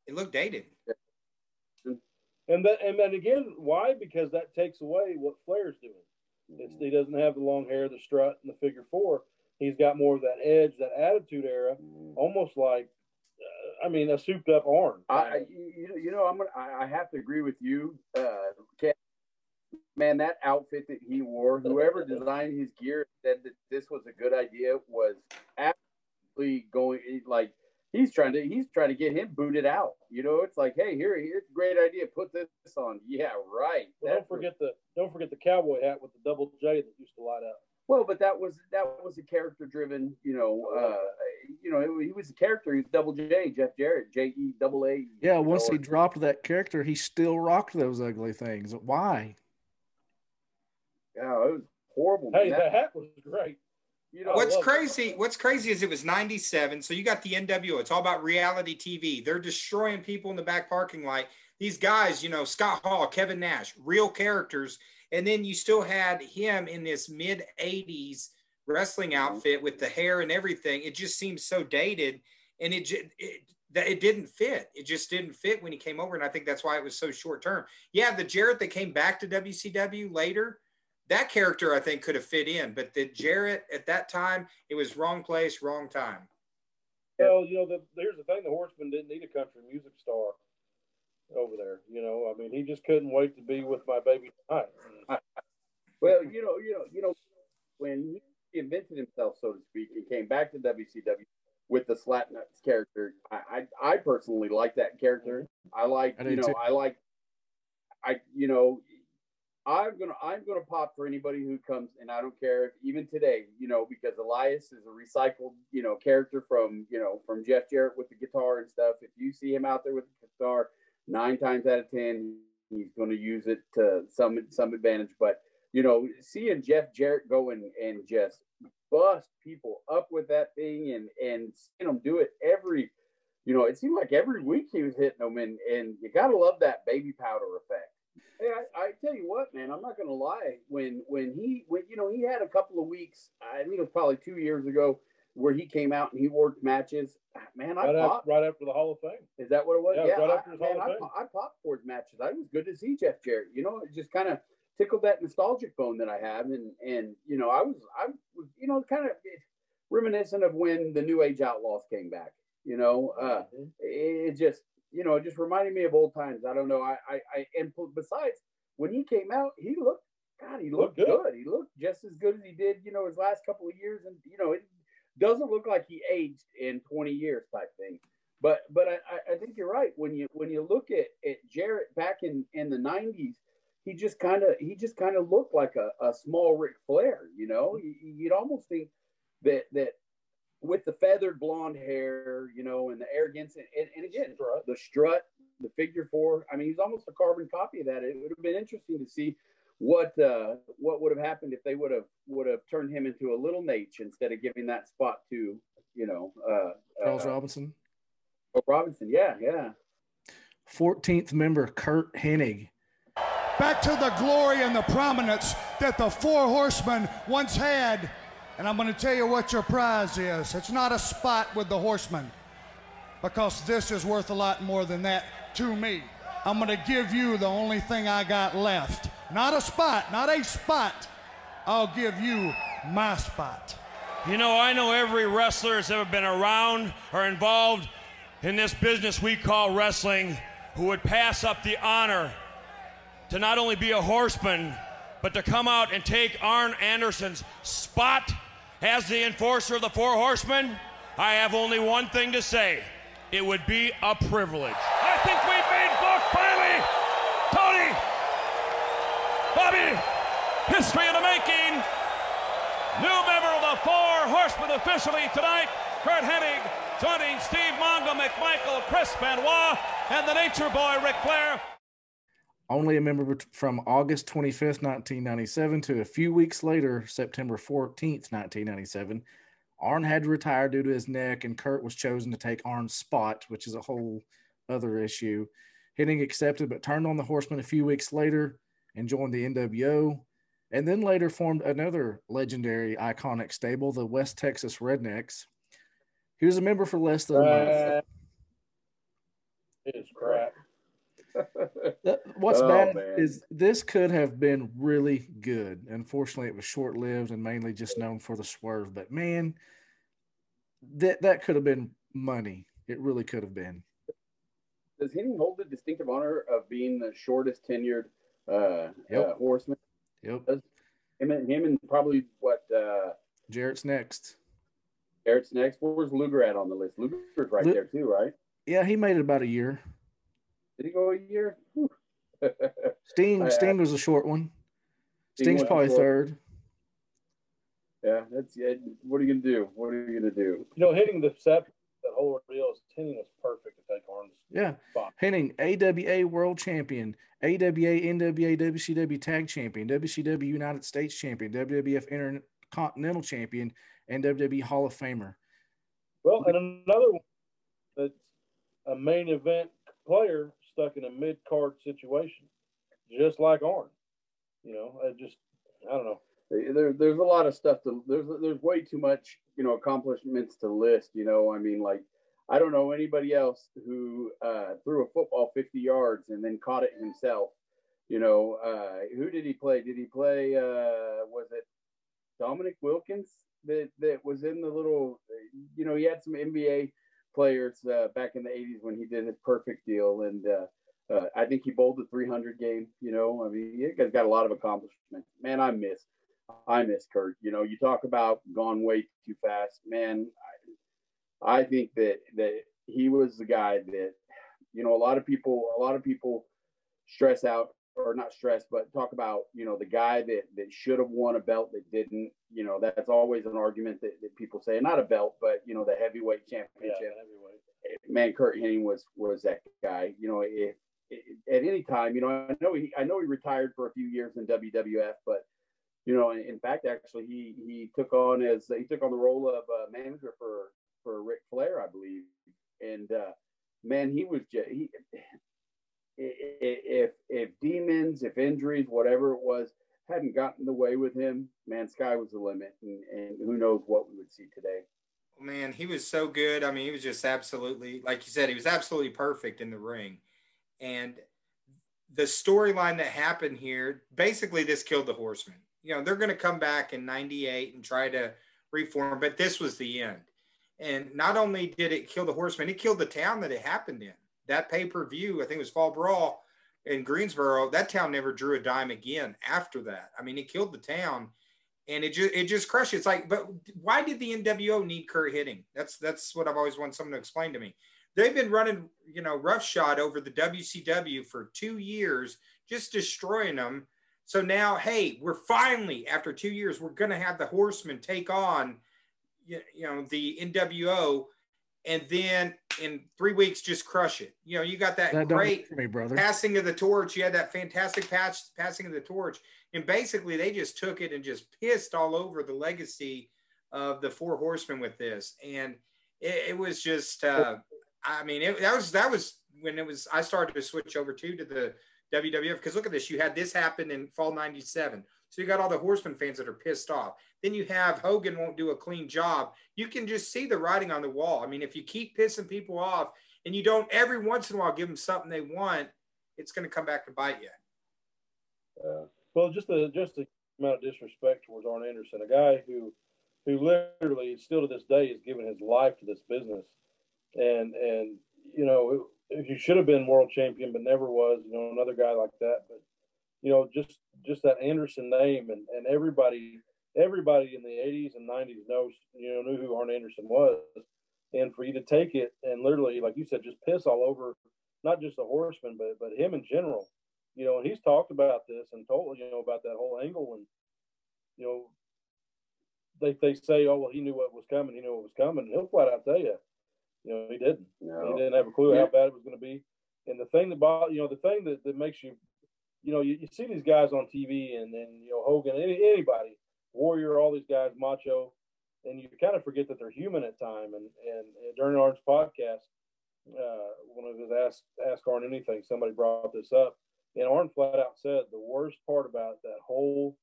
It looked dated. And that, and then again, why? Because that takes away what Flair's doing. It's, he doesn't have the long hair, the strut, and the figure four. He's got more of that edge, that attitude era, almost like I mean, a souped up Arn. I, you, you know, I'm gonna, I have to agree with you, uh, Man, that outfit that he wore, whoever designed his gear said that this was a good idea. Was absolutely going like he's trying to he's trying to get him booted out. You know, it's like, hey, here, here's a great idea. Put this on. Yeah, right. Well, don't forget the don't forget the cowboy hat with the double J that used to light up. Well, but that was that was a character driven, you know, uh, you know, he was a character. He was double J, Jeff Jarrett, J E double A. Yeah, once he dropped that character, he still rocked those ugly things. Why? Yeah, it was horrible. Hey, that, hat was great. You know, what's crazy? It. What's crazy is it was '97, so you got the NWO. It's all about reality TV. They're destroying people in the back parking lot. These guys, you know, Scott Hall, Kevin Nash, real characters, and then you still had him in this mid '80s wrestling mm-hmm. outfit with the hair and everything. It just seems so dated, and it it that it didn't fit. It just didn't fit when he came over, and I think that's why it was so short term. Yeah, the Jarrett that came back to WCW later that character I think could have fit in, but the Jarrett at that time, it was wrong place, wrong time. Well, you know, the, here's the thing: the Horseman didn't need a country music star over there. You know, I mean, he just couldn't wait to be with my baby tonight. well, you know, you know, you know, when he invented himself, so to speak, and came back to WCW with the Slapnuts character, I, I, I personally like that character. I like, I you know, too. I like, I, you know, I'm gonna I'm gonna pop for anybody who comes, and I don't care if even today, you know, because Elias is a recycled, you know, character from you know from Jeff Jarrett with the guitar and stuff. If you see him out there with the guitar, nine times out of ten, he's going to use it to some some advantage. But you know, seeing Jeff Jarrett go and, and just bust people up with that thing and and seeing him do it every, you know, it seemed like every week he was hitting them, and and you gotta love that baby powder effect. Hey, I, I, tell you what, man, I'm not gonna lie. When when he when you know he had a couple of weeks, I think it was probably two years ago, where he came out and he worked matches. Man, I right popped after, right after the Hall of Fame. Is that what it was? Yeah, yeah right I, after his man, Hall of I, Fame. I, popped for his matches. I was good to see Jeff Jarrett. You know, it just kind of tickled that nostalgic bone that I have, and and you know, I was I was you know kind of reminiscent of when the New Age Outlaws came back. You know, uh, mm-hmm. it, it just you know, it just reminded me of old times. I don't know. I, I, I and besides, when he came out, he looked, God, he looked, looked good. good. He looked just as good as he did, you know, his last couple of years. And, you know, it doesn't look like he aged in 20 years type thing. But, but I, I think you're right. When you, when you look at, at Jarrett back in, in the 90s, he just kind of, he just kind of looked like a, a small Ric Flair, you know, you'd almost think that, that with the feathered blonde hair, you know, and the arrogance, and, and, and again, strut. the strut, the figure four. I mean, he's almost a carbon copy of that. It would have been interesting to see what uh, what would have happened if they would have would have turned him into a little Naitch instead of giving that spot to you know uh, Charles uh, Robinson. Oh, Robinson, yeah, yeah. Fourteenth member Curt Hennig. Back to the glory and the prominence that the Four Horsemen once had. And I'm going to tell you what your prize is. It's not a spot with the horsemen, because this is worth a lot more than that to me. I'm going to give you the only thing I got left. Not a spot, not a spot. I'll give you my spot. You know, I know every wrestler that's ever been around or involved in this business we call wrestling who would pass up the honor to not only be a horseman, but to come out and take Arn Anderson's spot as the enforcer of the Four Horsemen. I have only one thing to say. It would be a privilege. I think we've made book finally. Tony, Bobby, history in the making. New member of the Four Horsemen officially tonight, Curt Hennig, joining Steve Mongo, McMichael, Chris Benoit, and the Nature Boy, Ric Flair. Only a member from August 25th, 1997 to a few weeks later, September 14th, 1997, Arn had to retire due to his neck, and Curt was chosen to take Arn's spot, which is a whole other issue. Hennig accepted, but turned on the Horsemen a few weeks later and joined the NWO, and then later formed another legendary, iconic stable, the West Texas Rednecks. He was a member for less than a month. It is crap. What's oh, bad man. is this could have been really good. Unfortunately, it was short lived and mainly just known for the swerve. But man, that that could have been money. It really could have been. Does Hennig hold the distinctive honor of being the shortest tenured uh, yep. uh, horseman? Yep. Does him and him and probably what uh, Jarrett's next. Jarrett's next. Where's Luger at on the list? Luger's right Lu- there too, right? Yeah, he made it about a year. Did he go a year? Sting I- Sting was a short one. Sting Sting's probably short. third. Yeah, that's yeah. What are you gonna do? What are you gonna do? You know, hitting the set, that whole ordeal, is Hennig was perfect to take Arn's Yeah. spot. Hennig, AWA World Champion, AWA, NWA, WCW Tag Champion, WCW United States Champion, WWF Intercontinental Champion, and WWE Hall of Famer. Well, and another one that's a main event player stuck in a mid card situation, just like Arn. You know, I just I don't know. There, there's a lot of stuff to. There's there's way too much, you know, accomplishments to list. You know, I mean, like I don't know anybody else who uh, threw a football 50 yards and then caught it himself. You know, uh, who did he play? Did he play? Uh, was it Dominique Wilkins that that was in the little? You know, he had some NBA players uh, back in the 80s when he did his perfect deal, and uh, uh, I think he bowled the 300 game. You know, I mean, he has got a lot of accomplishments. Man, I miss, I miss Curt. You know, you talk about gone way too fast, man. I, I think that that he was the guy that, you know, a lot of people, a lot of people stress out or not stress, but talk about, you know, the guy that that should have won a belt that didn't. You know, that's always an argument that, that people say, not a belt, but you know, the heavyweight championship Yeah. man, Curt Hennig was was that guy. You know, if, if at any time, you know, I know he I know he retired for a few years in WWF, but you know, in, fact, actually, he he took on as he took on the role of uh, manager for for Ric Flair, I believe, and uh, man, he was just he. If if demons, if injuries, whatever it was, hadn't gotten the way with him, man, sky was the limit, and, and who knows what we would see today. Man, he was so good. I mean, he was just absolutely, like you said, he was absolutely perfect in the ring. And the storyline that happened here, basically, this killed the Horsemen. You know, they're going to come back in '98 and try to reform, but this was the end. And not only did it kill the Horsemen, it killed the town that it happened in. That pay per view, I think it was Fall Brawl in Greensboro. That town never drew a dime again after that. I mean, it killed the town and it just it just crushed. It's like, but why did the NWO need Curt Hennig? That's that's what I've always wanted someone to explain to me. They've been running, you know, roughshod over the WCW for two years, just destroying them. So now, hey, we're finally after two years, we're going to have the Horsemen take on, you, know, the NWO, and then in three weeks just crush it. You know, you got that, That great me, brother. passing of the torch. You had that fantastic patch passing of the torch, and basically they just took it and just pissed all over the legacy of the Four Horsemen with this, and it, it was just. Uh, I mean, it, that was that was when it was. I started to switch over too to the WWF because look at this. You had this happen in fall '97, so you got all the Horseman fans that are pissed off. Then you have Hogan won't do a clean job. You can just see the writing on the wall. I mean, if you keep pissing people off and you don't every once in a while give them something they want, it's going to come back to bite you. Uh, well, just the just the amount of disrespect towards Arn Anderson, a guy who who literally still to this day is giving his life to this business, and and you know he should have been world champion but never was. You know another guy like that, but you know just just that Anderson name and and everybody everybody in the 80s and 90s knows you know knew who Arn Anderson was, and for you to take it and literally like you said just piss all over not just the Horseman but but him in general you know, and he's talked about this and told you know about that whole angle, and you know, they they say, oh well, he knew what was coming, he knew what was coming, and he'll flat out tell you, you know, he didn't, No. he didn't have a clue Yeah. how bad it was going to be, and the thing that bo- you know, the thing that, that makes you, you know, you, you see these guys on TV, and then you know Hogan, any, anybody, Warrior, all these guys, Macho, and you kind of forget that they're human at time, and and, and during Arn's podcast. Uh, one of his ask ask Arn anything. Somebody brought this up, and Arn flat out said the worst part about that whole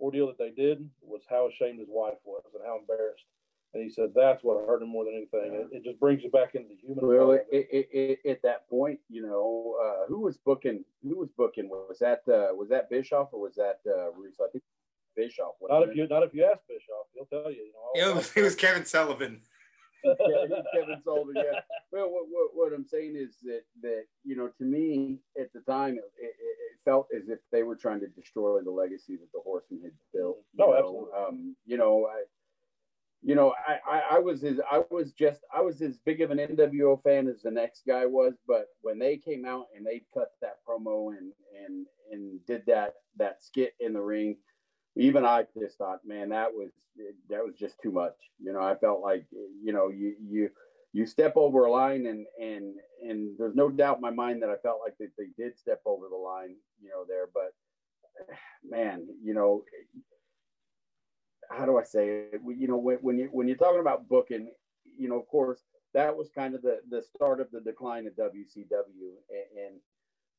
ordeal that they did was how ashamed his wife was and how embarrassed. And he said that's what hurt him more than anything. It, it just brings you back into the human. Well, it, it. it, it, at that point, you know, uh, who was booking? Who was booking? Was that uh, was that Bischoff or was that uh, Russo? I think Bischoff. Not wasn't if you not if you ask Bischoff, he'll tell you. You know, It was, it was Kevin Sullivan. it? Kevin, Kevin Sullivan. Yeah. Well, what, what, what I'm saying is that that you know, to me at the time, it, it, it felt as if they were trying to destroy the legacy that the Horseman had built. you No, know? absolutely. Um, you know, I, you know, I, I, I was as I was just I was as big of an NWO fan as the next guy was, but when they came out and they cut that promo and and and did that that skit in the ring, even I just thought, man, that was that was just too much. You know, I felt like you know you you you step over a line and and and there's no doubt in my mind that I felt like that they did step over the line, you know, there, but man, you know, how do I say it? You know, when, when you when you're talking about booking, you know, of course, that was kind of the the start of the decline of WCW, and, and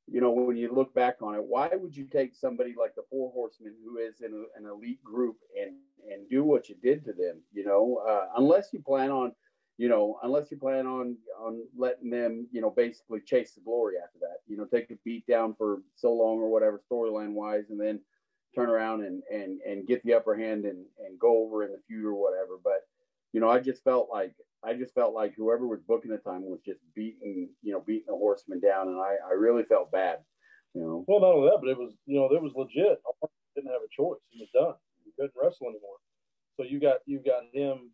you know, when you look back on it, why would you take somebody like the Four Horsemen, who is in a, an elite group, and and do what you did to them? You know, uh, unless you plan on, you know, unless you plan on on letting them, you know, basically chase the glory after that. You know, take a beat down for so long or whatever storyline wise, and then turn around and and and get the upper hand and and go over in the feud or whatever. But you know, I just felt like I just felt like whoever was booking the time was just beating you know beating the horseman down, and I I really felt bad. You know. Well, not only that, but it was you know it was legit. I didn't have a choice. He was done. He couldn't wrestle anymore. So you got you got him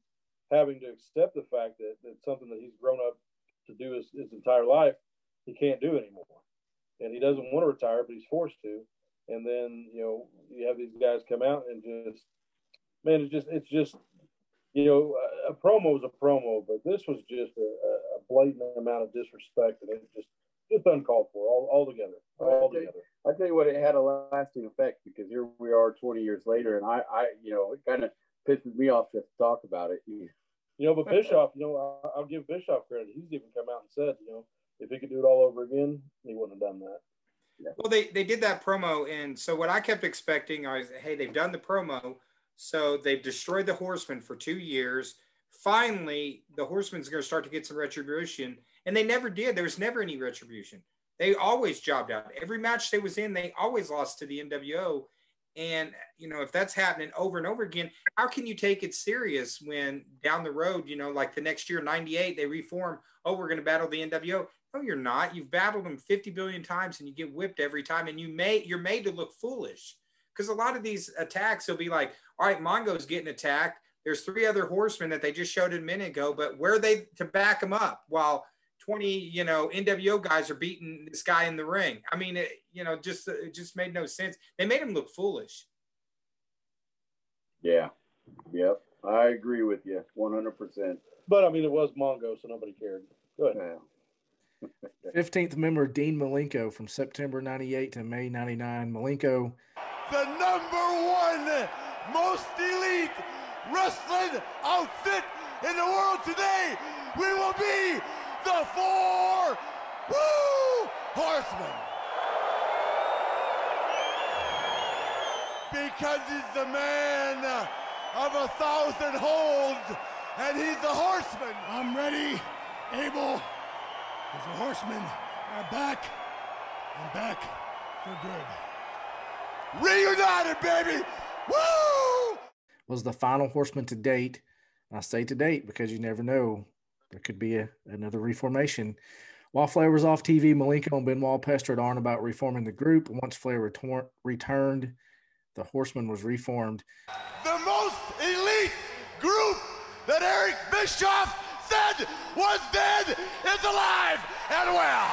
having to accept the fact that that something that he's grown up to do his, his entire life, he can't do anymore, and he doesn't want to retire, but he's forced to and then you know you have these guys come out and just man it's just it's just you know a, a promo is a promo but this was just a, a, blatant amount of disrespect and it just just uncalled for all, all together all I together. I tell you what, it had a lasting effect because here we are 20 years later, and I, I, you know, it kind of pisses me off just to talk about it. you know but bischoff you know I'll, I'll give bischoff credit. He's even come out and said you know if he could do it all over again he wouldn't have done that well, they, they did that promo. And so what I kept expecting was, hey, they've done the promo. So they've destroyed the Horsemen for two years. Finally, the Horsemen's going to start to get some retribution. And they never did. There was never any retribution. They always jobbed out. Every match they was in, they always lost to the NWO. And, you know, if that's happening over and over again, how can you take it serious when down the road, you know, like the next year, 98, they reform, oh, we're going to battle the NWO. No, you're not. You've battled them 50 billion times and you get whipped every time. And you may you're made to look foolish. Because a lot of these attacks, they'll be like, all right, Mongo's getting attacked. There's three other horsemen that they just showed a minute ago, but where are they to back them up while 20, you know, NWO guys are beating this guy in the ring? I mean, it, you know, just it just made no sense. They made him look foolish. Yeah. Yep. I agree with you 100%. But I mean, it was Mongo, so nobody cared. Go ahead. Yeah. 15th member Dean Malenko from September 98 to May 99. Malenko. The number one most elite wrestling outfit in the world today. We will be the four woo horsemen. Because he's the man of a thousand holds and he's the horseman. I'm ready, able, because the horsemen are back and back for good. Reunited, baby! Woo! Was the final horseman to date. I say to date because you never know. There could be a, another reformation. While Flair was off TV, Malenko and Benoit pestered Arn about reforming the group. Once Flair retor- returned, the Horseman was reformed. The most elite group that Eric Bischoff said was dead is alive and well.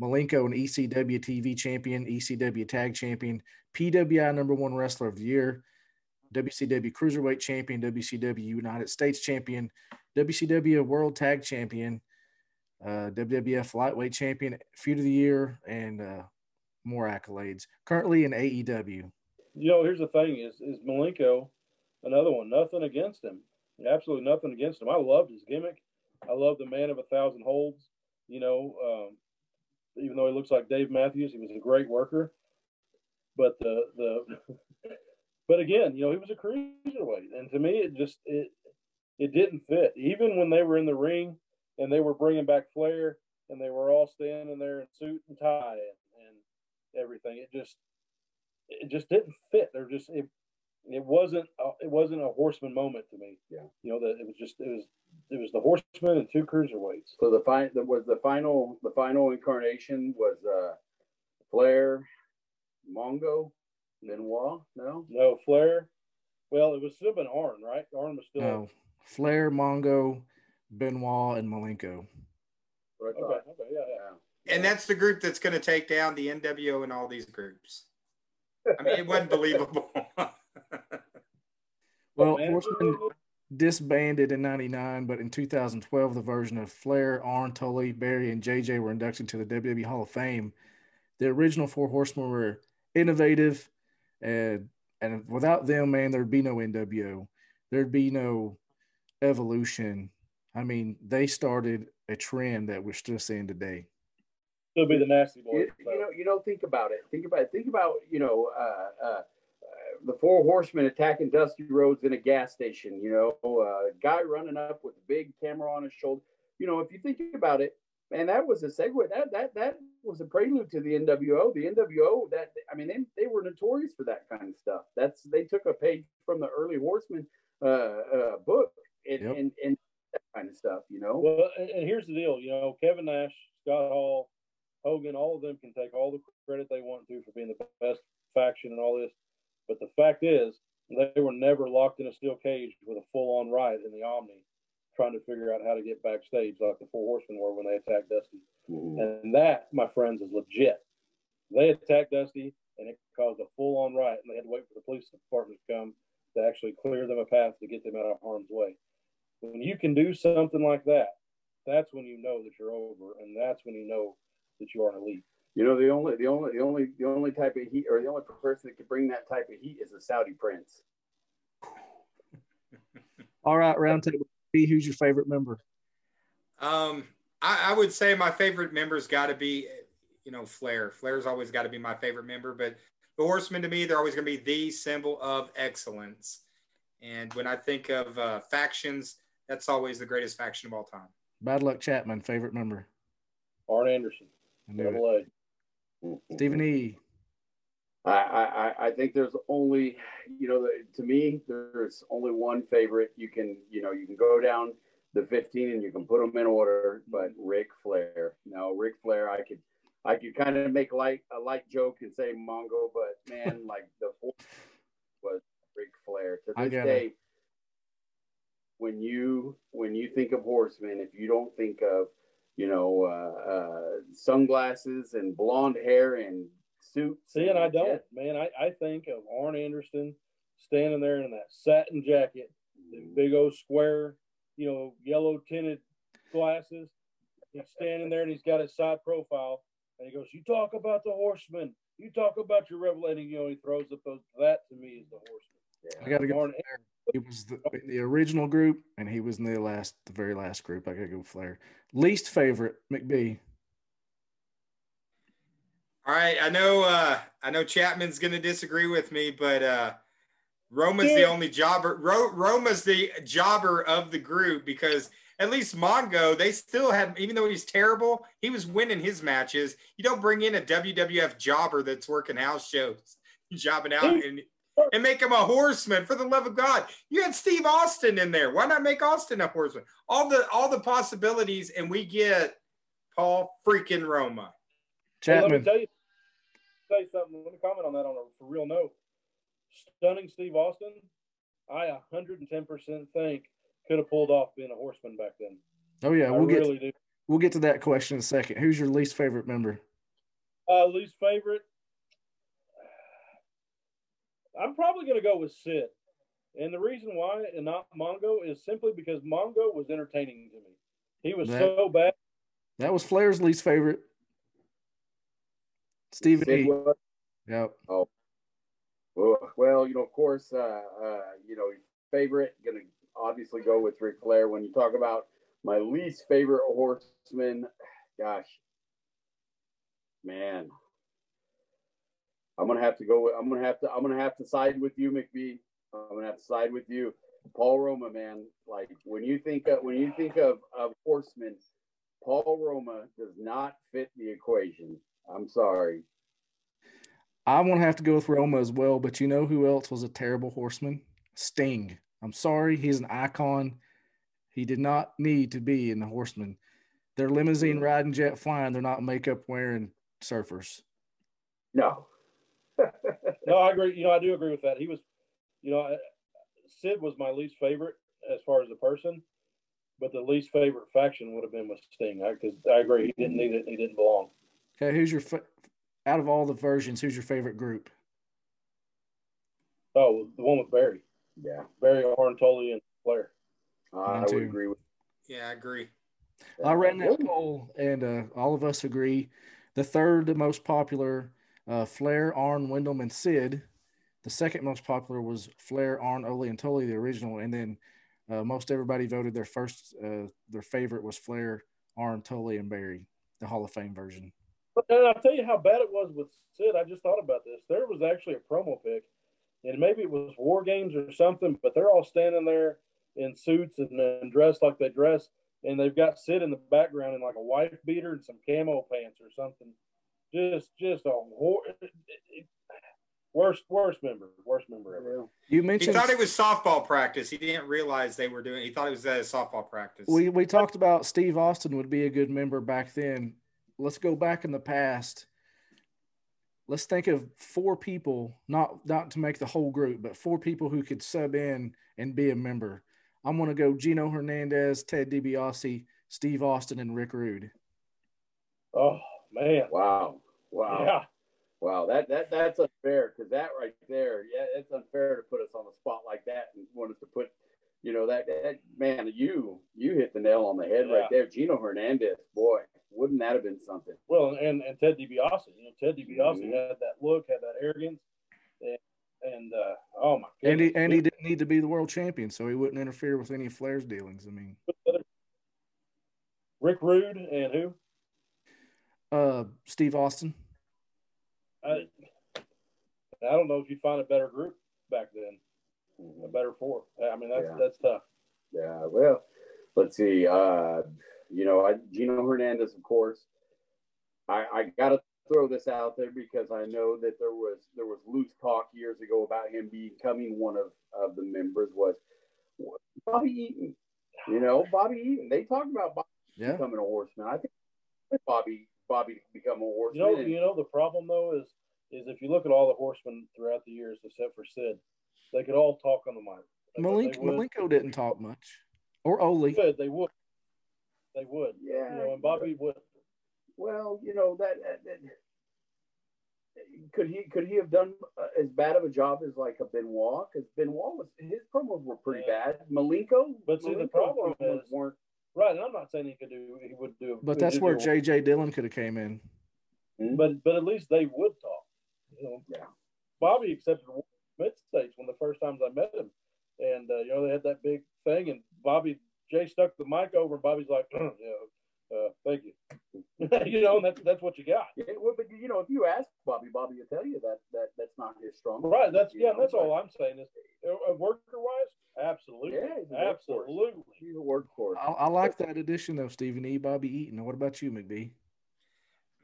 Malenko, an ECW TV champion, ECW tag champion, PWI number one wrestler of the year, WCW cruiserweight champion, WCW United States champion, WCW world tag champion, uh, WWF lightweight champion, feud of the year, and uh, more accolades. Currently in AEW. You know, here's the thing: is is Malenko another one? Nothing against him. Absolutely nothing against him. I loved his gimmick. I love the man of a thousand holds. You know, um, even though he looks like Dave Matthews, he was a great worker. But the the but again, you know, he was a cruiserweight, and to me, it just it it didn't fit. Even when they were in the ring and they were bringing back Flair, and they were all standing there in suit and tie and, and everything, it just it just didn't fit. They're just it, it wasn't a, it wasn't a horseman moment to me. Yeah, you know that it was just it was it was the horseman and two cruiserweights. So the final was the final the final incarnation was uh Flair, Mongo, Benoit. No, no Flair, Well, it was still been Arn, right? Arn was still. No, Flair, Mongo, Benoit, and Malenko. Right. Okay, okay, yeah, yeah. And that's the group that's going to take down the NWO and all these groups. I mean, it wasn't believable. Well, Horseman disbanded in 99, but in 2012, the version of Flair, Arn, Tully, Barry, and JJ were inducted to the WWE Hall of Fame. The original Four Horsemen were innovative, and, and without them, man, there'd be no NWO. There'd be no evolution. I mean, they started a trend that we're still seeing today. Still be the nasty boys. You, you know, you know, think about it. Think about it. Think about, you know, uh, uh, the four horsemen attacking Dusty Rhodes in a gas station, you know, a guy running up with a big camera on his shoulder. You know, if you think about it, man, that was a segue. That that that was a prelude to the NWO. The NWO, that I mean, they, they were notorious for that kind of stuff. That's they took a page from the early horsemen uh, uh, book and, Yep. and and that kind of stuff, you know. Well, and, and here's the deal. You know, Kevin Nash, Scott Hall, Hogan, all of them can take all the credit they want to for being the best faction and all this. But the fact is, they were never locked in a steel cage with a full-on riot in the Omni, trying to figure out how to get backstage like the Four Horsemen were when they attacked Dusty. Mm-hmm. And that, my friends, is legit. They attacked Dusty, and it caused a full-on riot, and they had to wait for the police department to come to actually clear them a path to get them out of harm's way. When you can do something like that, that's when you know that you're over, and that's when you know that you are an elite. You know, the only the only the only the only type of heat or the only person that can bring that type of heat is a Saudi prince. All right, roundtable. B, Who's your favorite member? Um, I, I would say my favorite member's got to be, you know, Flair. Flair's always got to be my favorite member, but the Horsemen to me, they're always going to be the symbol of excellence. And when I think of uh, factions, that's always the greatest faction of all time. Bad Luck Chapman, favorite member. Arn Anderson, I knew it. double A. Stephen E. I, I, I think there's only, you know, to me, there's only one favorite. You can, you know, you can go down the 15 and you can put them in order, but Ric Flair. Now, Ric Flair, I could, I could kind of make light a light joke and say Mongo, but man, like the was Ric Flair. To this day, when you when you think of horsemen, if you don't think of, you know, uh, uh, sunglasses and blonde hair and suit. See, and I don't, man. I, I think of Arn Anderson standing there in that satin jacket, the big old square, you know, yellow tinted glasses. He's standing there and he's got his side profile, and he goes, "You talk about the horseman. You talk about your rebel." And you know, he throws up those. That to me is the horseman. I got to go. Arn Flair. He was the, the original group, and he was in the last, the very last group. I got to go Flair. Least favorite, McBee. All right, I know uh I know Chapman's gonna disagree with me, but uh Roma's the only jobber. Ro- Roma's the jobber of the group because at least Mongo, they still had, even though he's terrible, he was winning his matches. You don't bring in a WWF jobber that's working house shows, jobbing out and and make him a horseman for the love of God. You had Steve Austin in there. Why not make Austin a horseman? All the all the possibilities, and we get Paul freaking Roma. Hey, let me tell you, tell you something. Let me comment on that on a for real note. Stunning Steve Austin, I 110% think could have pulled off being a horseman back then. Oh yeah, we'll get really do. we'll get to that question in a second. Who's your least favorite member? Uh, least favorite. I'm probably going to go with Sid. And the reason why and not Mongo is simply because Mongo was entertaining to me. He was That- so bad. That was Flair's least favorite. Stephen Sid E. was- Yep. Oh, well, well, you know, of course, uh, uh, you know, favorite gonna obviously go with Ric Flair. When you talk about my least favorite horseman, gosh, man, I'm gonna have to go. With, I'm gonna have to. I'm gonna have to side with you, McBee. I'm gonna have to side with you, Paul Roma, man. Like when you think of when you think of of horsemen, Paul Roma does not fit the equation. I'm sorry. I'm gonna have to go with Roma as well, but you know who else was a terrible horseman? Sting. I'm sorry, he's an icon. He did not need to be in the horseman. They're limousine mm. riding, jet flying. They're not makeup wearing surfers. No. No, I agree. You know, I do agree with that. He was, you know, Sid was my least favorite as far as the person, but the least favorite faction would have been with Sting. Because I, I, agree, he didn't need it. He didn't belong. Okay, who's your fa- out of all the versions? Who's your favorite group? Oh, the one with Barry. Yeah, Barry Arn, Tully, and Flair. Uh, I would agree with. Yeah, I agree. I ran that poll, and uh, all of us agree. The third most popular, uh, Flair, Arn, Windham, and Sid. The second most popular was Flair, Arn, Ole, and Tully, the original, and then uh, most everybody voted their first, uh, their favorite was Flair, Arn, Tully, and Barry, the Hall of Fame version. But I'll tell you how bad it was with Sid. I just thought about this. There was actually a promo pic, and maybe it was War Games or something, but they're all standing there in suits and, and dressed like they dress, and they've got Sid in the background in like a wife beater and some camo pants or something. Just, just a hor- worst, worst member, worst member ever. You mentioned He thought it was softball practice. He didn't realize they were doing. He thought it was at a softball practice. we we talked about Steve Austin would be a good member back then. Let's go back in the past. Let's think of four people, not not to make the whole group, but four people who could sub in and be a member. I'm going to go Gino Hernandez, Ted DiBiase, Steve Austin, and Rick Rude. Oh man! Wow! Wow! Yeah. Wow! That that that's unfair because that right there, yeah, it's unfair to put us on the spot like that and want us to put, you know, that, that man, you you hit the nail on the head Yeah. right there. Gino Hernandez, boy, wouldn't that have been something? Well, and and Ted DiBiase, you know, Ted DiBiase Mhm. had that look, had that arrogance, and, and uh, oh my god, And he, and he didn't need to be the world champion, so he wouldn't interfere with any of Flair's dealings. I mean, Rick Rude and who? Uh, Steve Austin. I, I don't know if you find a better group back then, a better four. I mean, that's Yeah. that's tough. Yeah, well, let's see. Uh, you know, I, Gino Hernandez, of course. I, I got to throw this out there because I know that there was there was loose talk years ago about him becoming one of, of the members. Was Bobby Eaton? You know, Bobby Eaton. They talked about Bobby Yeah. becoming a horseman. I think Bobby Bobby to become a horseman. You know, you know the problem though is is if you look at all the horsemen throughout the years, except for Sid, they could all talk on the mic. They- Malink. Malenko didn't talk much, or Ole. They would. They would. They would. Yeah. You know, and Bobby would. Well, you know that, that, that- could he could he have done uh, as bad of a job as like a Benoit? Because Benoit was his promos were pretty bad. Malenko, But see, the problem promos is- weren't. Right, and I'm not saying he could do. He would do. It. But that's where J.J. Dillon could have came in. But but at least they would talk. You know, yeah. Bobby accepted mid states when the first times I met him, and uh, you know they had that big thing, and Bobby Jay stuck the mic over, and Bobby's like, yeah, uh, thank you. you know, and that's that's what you got. Yeah, well, but you know, if you ask Bobby, Bobby will tell you that that that's not his strong. Right. That's yeah. know, That's all I'm saying is, uh, worker wise, absolutely, Yeah, he's a workhorse. absolutely. He's a workhorse. I, I like that addition though, Stephen E. Bobby Eaton. What about you, McBee?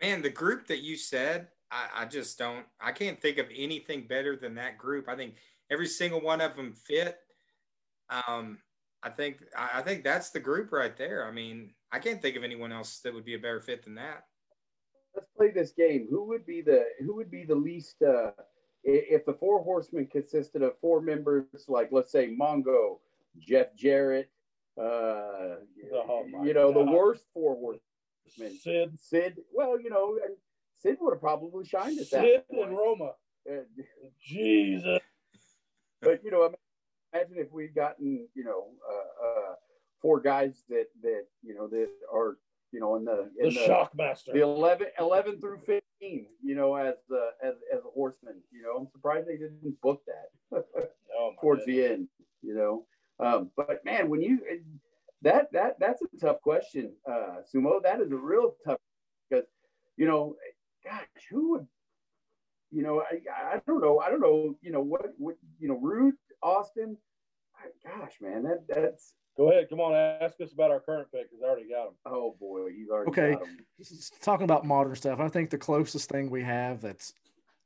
Man, the group that you said, I, I just don't. I can't think of anything better than that group. I think every single one of them fit. Um, I think I, I think that's the group right there. I mean, I can't think of anyone else that would be a better fit than that. Let's play this game. Who would be the who would be the least? Uh, if the four horsemen consisted of four members, like let's say Mongo, Jeff Jarrett, uh, Oh, you know, the worst four horsemen. Sid, Sid. Well, you know, Sid would have probably shined at that. Sid and Roma. Uh, Jesus. but you know, imagine if we'd gotten you know uh, uh, four guys that that you know that are you know in the in The Shockmaster. the 11, 11 through fifteen, you know, as the as as a horseman. You know, I'm surprised they didn't book that Oh, towards goodness. the end. You know, um, but man, when you that that that's a tough question, uh, Sumo. That is a real tough because you know, gosh, who would you know, I, I don't know. I don't know. You know what? What you know? Rude, Austin. Gosh, man, that that's. Go ahead. Come on. Ask us about our current pick because I already got him. Oh boy, he's already Okay, got him. talking about modern stuff, I think the closest thing we have that's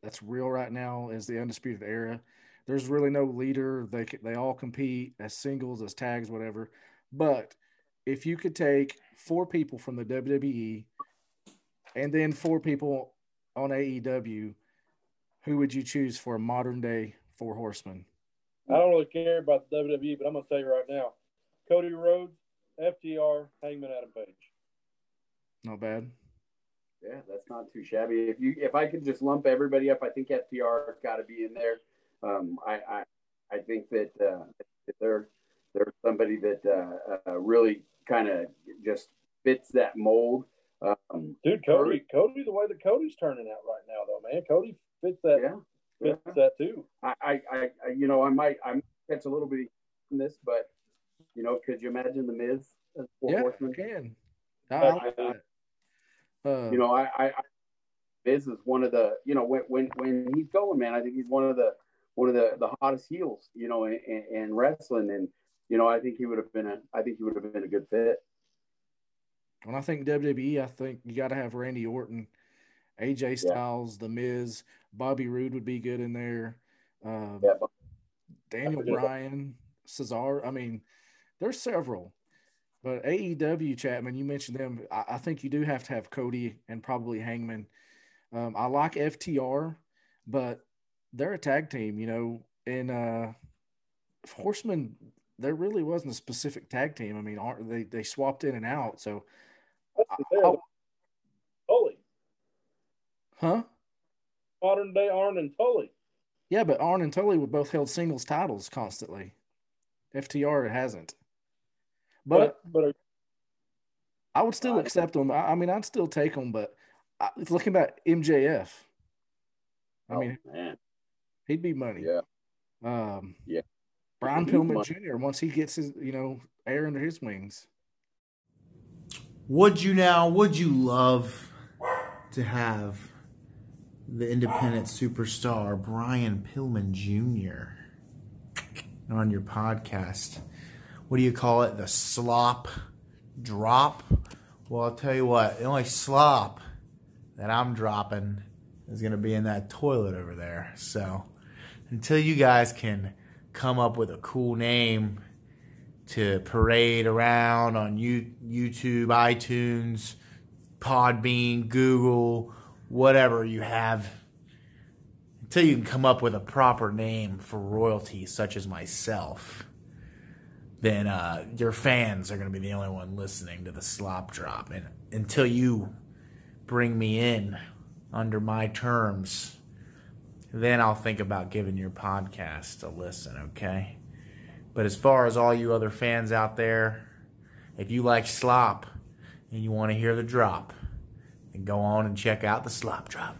that's real right now is the undisputed era. There's really no leader. They they all compete as singles, as tags, whatever. But if you could take four people from the WWE and then four people on AEW, who would you choose for a modern day four horsemen? I don't really care about the WWE, but I'm gonna tell you right now, Cody Rhodes, FTR, Hangman Adam Page. Not bad. Yeah, that's not too shabby. If you if I could just lump everybody up, I think FTR's got to be in there. Um, I, I I think that, uh, that they're they're somebody that uh, uh, really kind of just fits that mold. Um, Dude, Cody, Cody, the way that Cody's turning out right now, though, man, Cody fits that. Yeah, fits that too. I, I, I, you know, I might, I might catch a little bit from this, but you know, could you imagine the Miz as four Yeah, horsemen? Can. I, like that. Uh, you know, I, I, I Miz is one of the, you know, when when when he's going, man, I think he's one of the one of the the hottest heels, you know, in, in, in wrestling, and you know, I think he would have been a, I think he would have been a good fit. When I think WWE, I think you got to have Randy Orton, AJ Styles, The Miz, Bobby Roode would be good in there. Um, Yeah, Daniel Bryan, Cesaro. I mean, there's several. But AEW, Chapman, you mentioned them. I, I think you do have to have Cody and probably Hangman. Um, I like FTR, but they're a tag team, you know. And uh, Horsemen, there really wasn't a specific tag team. I mean, aren't- they they swapped in and out. So, Tully, huh? modern day Arn and Tully. Yeah, but Arn and Tully were both held singles titles constantly. FTR hasn't. But but are, I would still accept them. I, I mean, I'd still take them, but I, looking at MJF, I Oh, mean, man. he'd be money. Yeah. Um, yeah. Brian Pillman. Jr. Once he gets his, you know, air under his wings. Would you now, would you love to have the independent superstar Brian Pillman Jr. on your podcast? What do you call it? The slop drop? Well, I'll tell you what, the only slop that I'm dropping is going to be in that toilet over there. So until you guys can come up with a cool name to parade around on you, YouTube, iTunes, Podbean, Google, whatever you have, until you can come up with a proper name for royalty, such as myself, then uh, your fans are going to be the only one listening to the slop drop. And until you bring me in under my terms, then I'll think about giving your podcast a listen, okay? But as far as all you other fans out there, if you like slop and you want to hear the drop, then go on and check out the slop drop.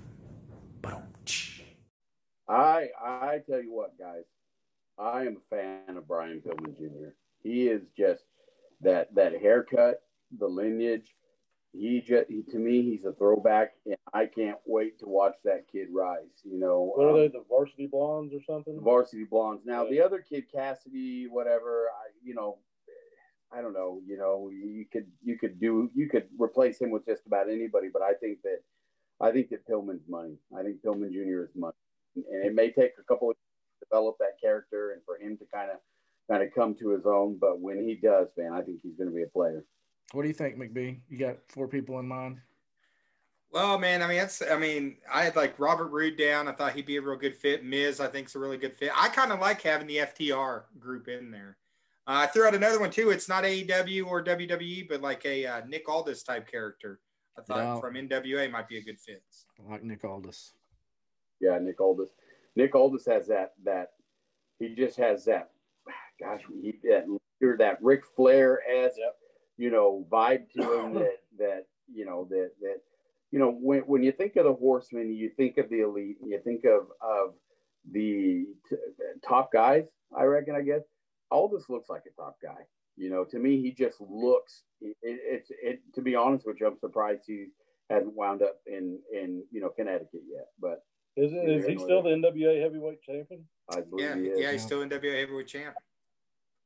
I I tell you what, guys, I am a fan of Brian Pillman Jr. He is just that that haircut, the lineage. He just he, to me, he's a throwback, and I can't wait to watch that kid rise. You know, What are um, they, the Varsity Blondes or something? the varsity blondes. Now the other kid, Cassidy, whatever, I, you know, I don't know. You know, you could you could do you could replace him with just about anybody, but I think that I think that Pillman's money. I think Pillman Jr. is money, and it may take a couple of years to develop that character and for him to kind of kind of come to his own. But when he does, man, I think he's going to be a player. What do you think, McBee? You got four people in mind? Well, man, I mean, that's, I mean, I had like Robert Roode down. I thought he'd be a real good fit. Miz, I think, is a really good fit. I kind of like having the FTR group in there. Uh, I threw out another one too. It's not AEW or WWE, but like a uh, Nick Aldis type character. I thought Yeah. from NWA might be a good fit. I like Nick Aldis. Yeah, Nick Aldis. Nick Aldis has that that he just has that gosh, he that leader, that Ric Flair esque, you know, vibe to him that that you know that that you know when when you think of the Horsemen, you think of the elite, you think of of the t- top guys. I reckon. I guess Aldis looks like a top guy. You know, to me, he just looks. It, it, it's it. To be honest with you, I'm surprised he hasn't wound up in in you know Connecticut yet. But Is, it, is he still the NWA heavyweight champion? I believe Yeah, he is. yeah, he's still NWA heavyweight champ.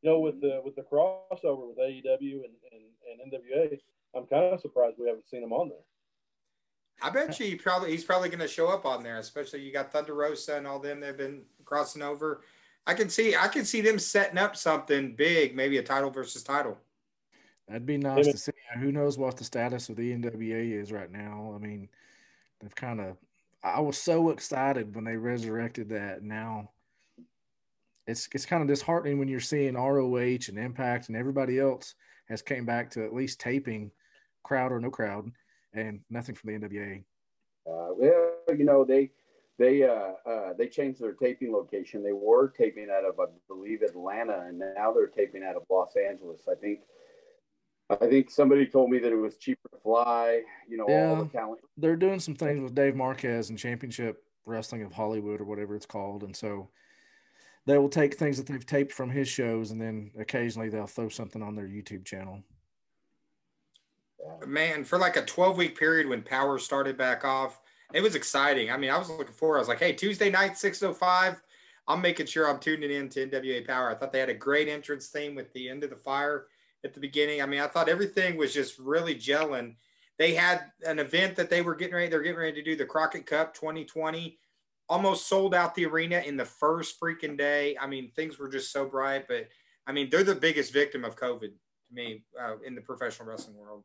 You know, with the with the crossover with AEW and, and, and NWA, I'm kind of surprised we haven't seen him on there. I bet you he probably he's probably going to show up on there, especially you got Thunder Rosa and all them. They've been crossing over. I can see I can see them setting up something big, maybe a title versus title. That'd be nice to see. Who knows what the status of the NWA is right now? I mean, they've kind of. I was so excited when they resurrected that. Now, it's it's kind of disheartening when you're seeing ROH and Impact and everybody else has came back to at least taping, crowd or no crowd, and nothing from the NWA. Uh, well, you know they they uh, uh, they changed their taping location. They were taping out of I believe Atlanta, and now they're taping out of Los Angeles. I think. I think somebody told me that it was cheaper to fly. You know, all the talent. They're doing some things with Dave Marquez and Championship Wrestling of Hollywood or whatever it's called, and so they will take things that they've taped from his shows, and then occasionally they'll throw something on their YouTube channel. Man, for like a 12 week period when power started back off, it was exciting. I mean, I was looking forward. I was like, hey, Tuesday night, 605. I'm making sure I'm tuning in to NWA Power. I thought they had a great entrance theme with the end of the fire at the beginning. I mean, I thought everything was just really gelling. They had an event that they were getting ready. They're getting ready to do the Crockett Cup 2020. Almost sold out the arena in the first freaking day. I mean, things were just so bright. But I mean, they're the biggest victim of COVID to me uh, in the professional wrestling world.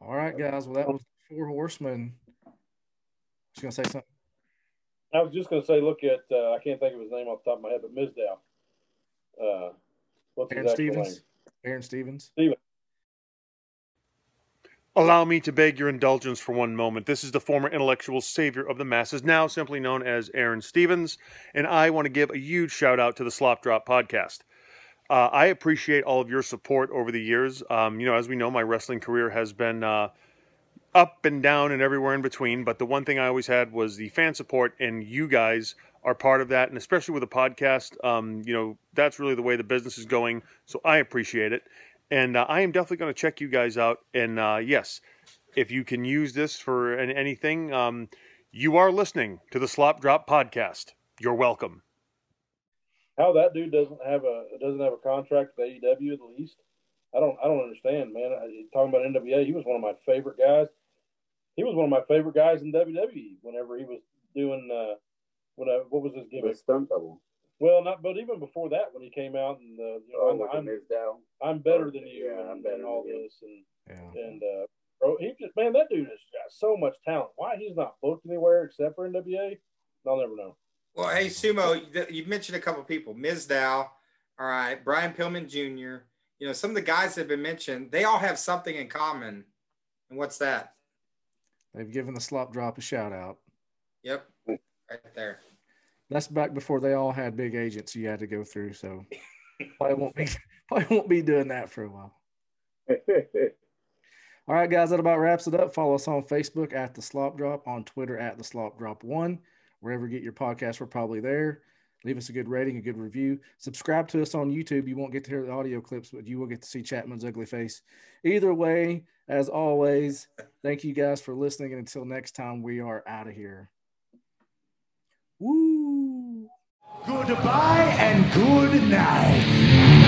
All right, guys. Well, that was four horsemen. Just gonna say something. I was just going to say, look at uh, I can't think of his name off the top of my head, but Mizdow. Uh, what's Aaron his Stevens. name? Aaron Stevens. Steven. Allow me to beg your indulgence for one moment. This is the former intellectual savior of the masses, now simply known as Aaron Stevens, and I want to give a huge shout out to the Slop Drop podcast. Uh, I appreciate all of your support over the years. Um, you know, as we know, my wrestling career has been uh, up and down and everywhere in between, but the one thing I always had was the fan support, and you guys are part of that, and especially with a podcast, um, you know, that's really the way the business is going. So I appreciate it. And uh, I am definitely going to check you guys out. And uh, yes, if you can use this for an- anything, um, you are listening to the Slop Drop podcast. You're welcome. How that dude doesn't have a doesn't have a contract with AEW at least? I don't I don't understand, man. I, talking about NWA, he was one of my favorite guys. He was one of my favorite guys in WWE. Whenever he was doing uh, what uh, what was his gimmick? stunt double. Well, not but even before that, when he came out and uh, you know, Oh, I'm, the I'm, Mizdow. I'm better than you, Yeah, and, I'm better and all than you. this, and and uh, bro, he just man, that dude has got so much talent. Why he's not booked anywhere except for NWA, I'll never know. Well, hey, Sumo, you've mentioned a couple of people. Mizdow, all right, Brian Pillman Jr., you know, some of the guys that have been mentioned, they all have something in common. And what's that? They've given the slop drop a shout out. Yep, right there. That's back before they all had big agents you had to go through. So probably won't be probably won't be doing that for a while. All right, guys, that about wraps it up. Follow us on Facebook at the Slop Drop, on Twitter at the Slop Drop One. Wherever you get your podcast, we're probably there. Leave us a good rating, a good review. Subscribe to us on YouTube. You won't get to hear the audio clips, but you will get to see Chapman's ugly face. Either way, as always, thank you guys for listening. And until next time, we are out of here. Woo! Goodbye and good night.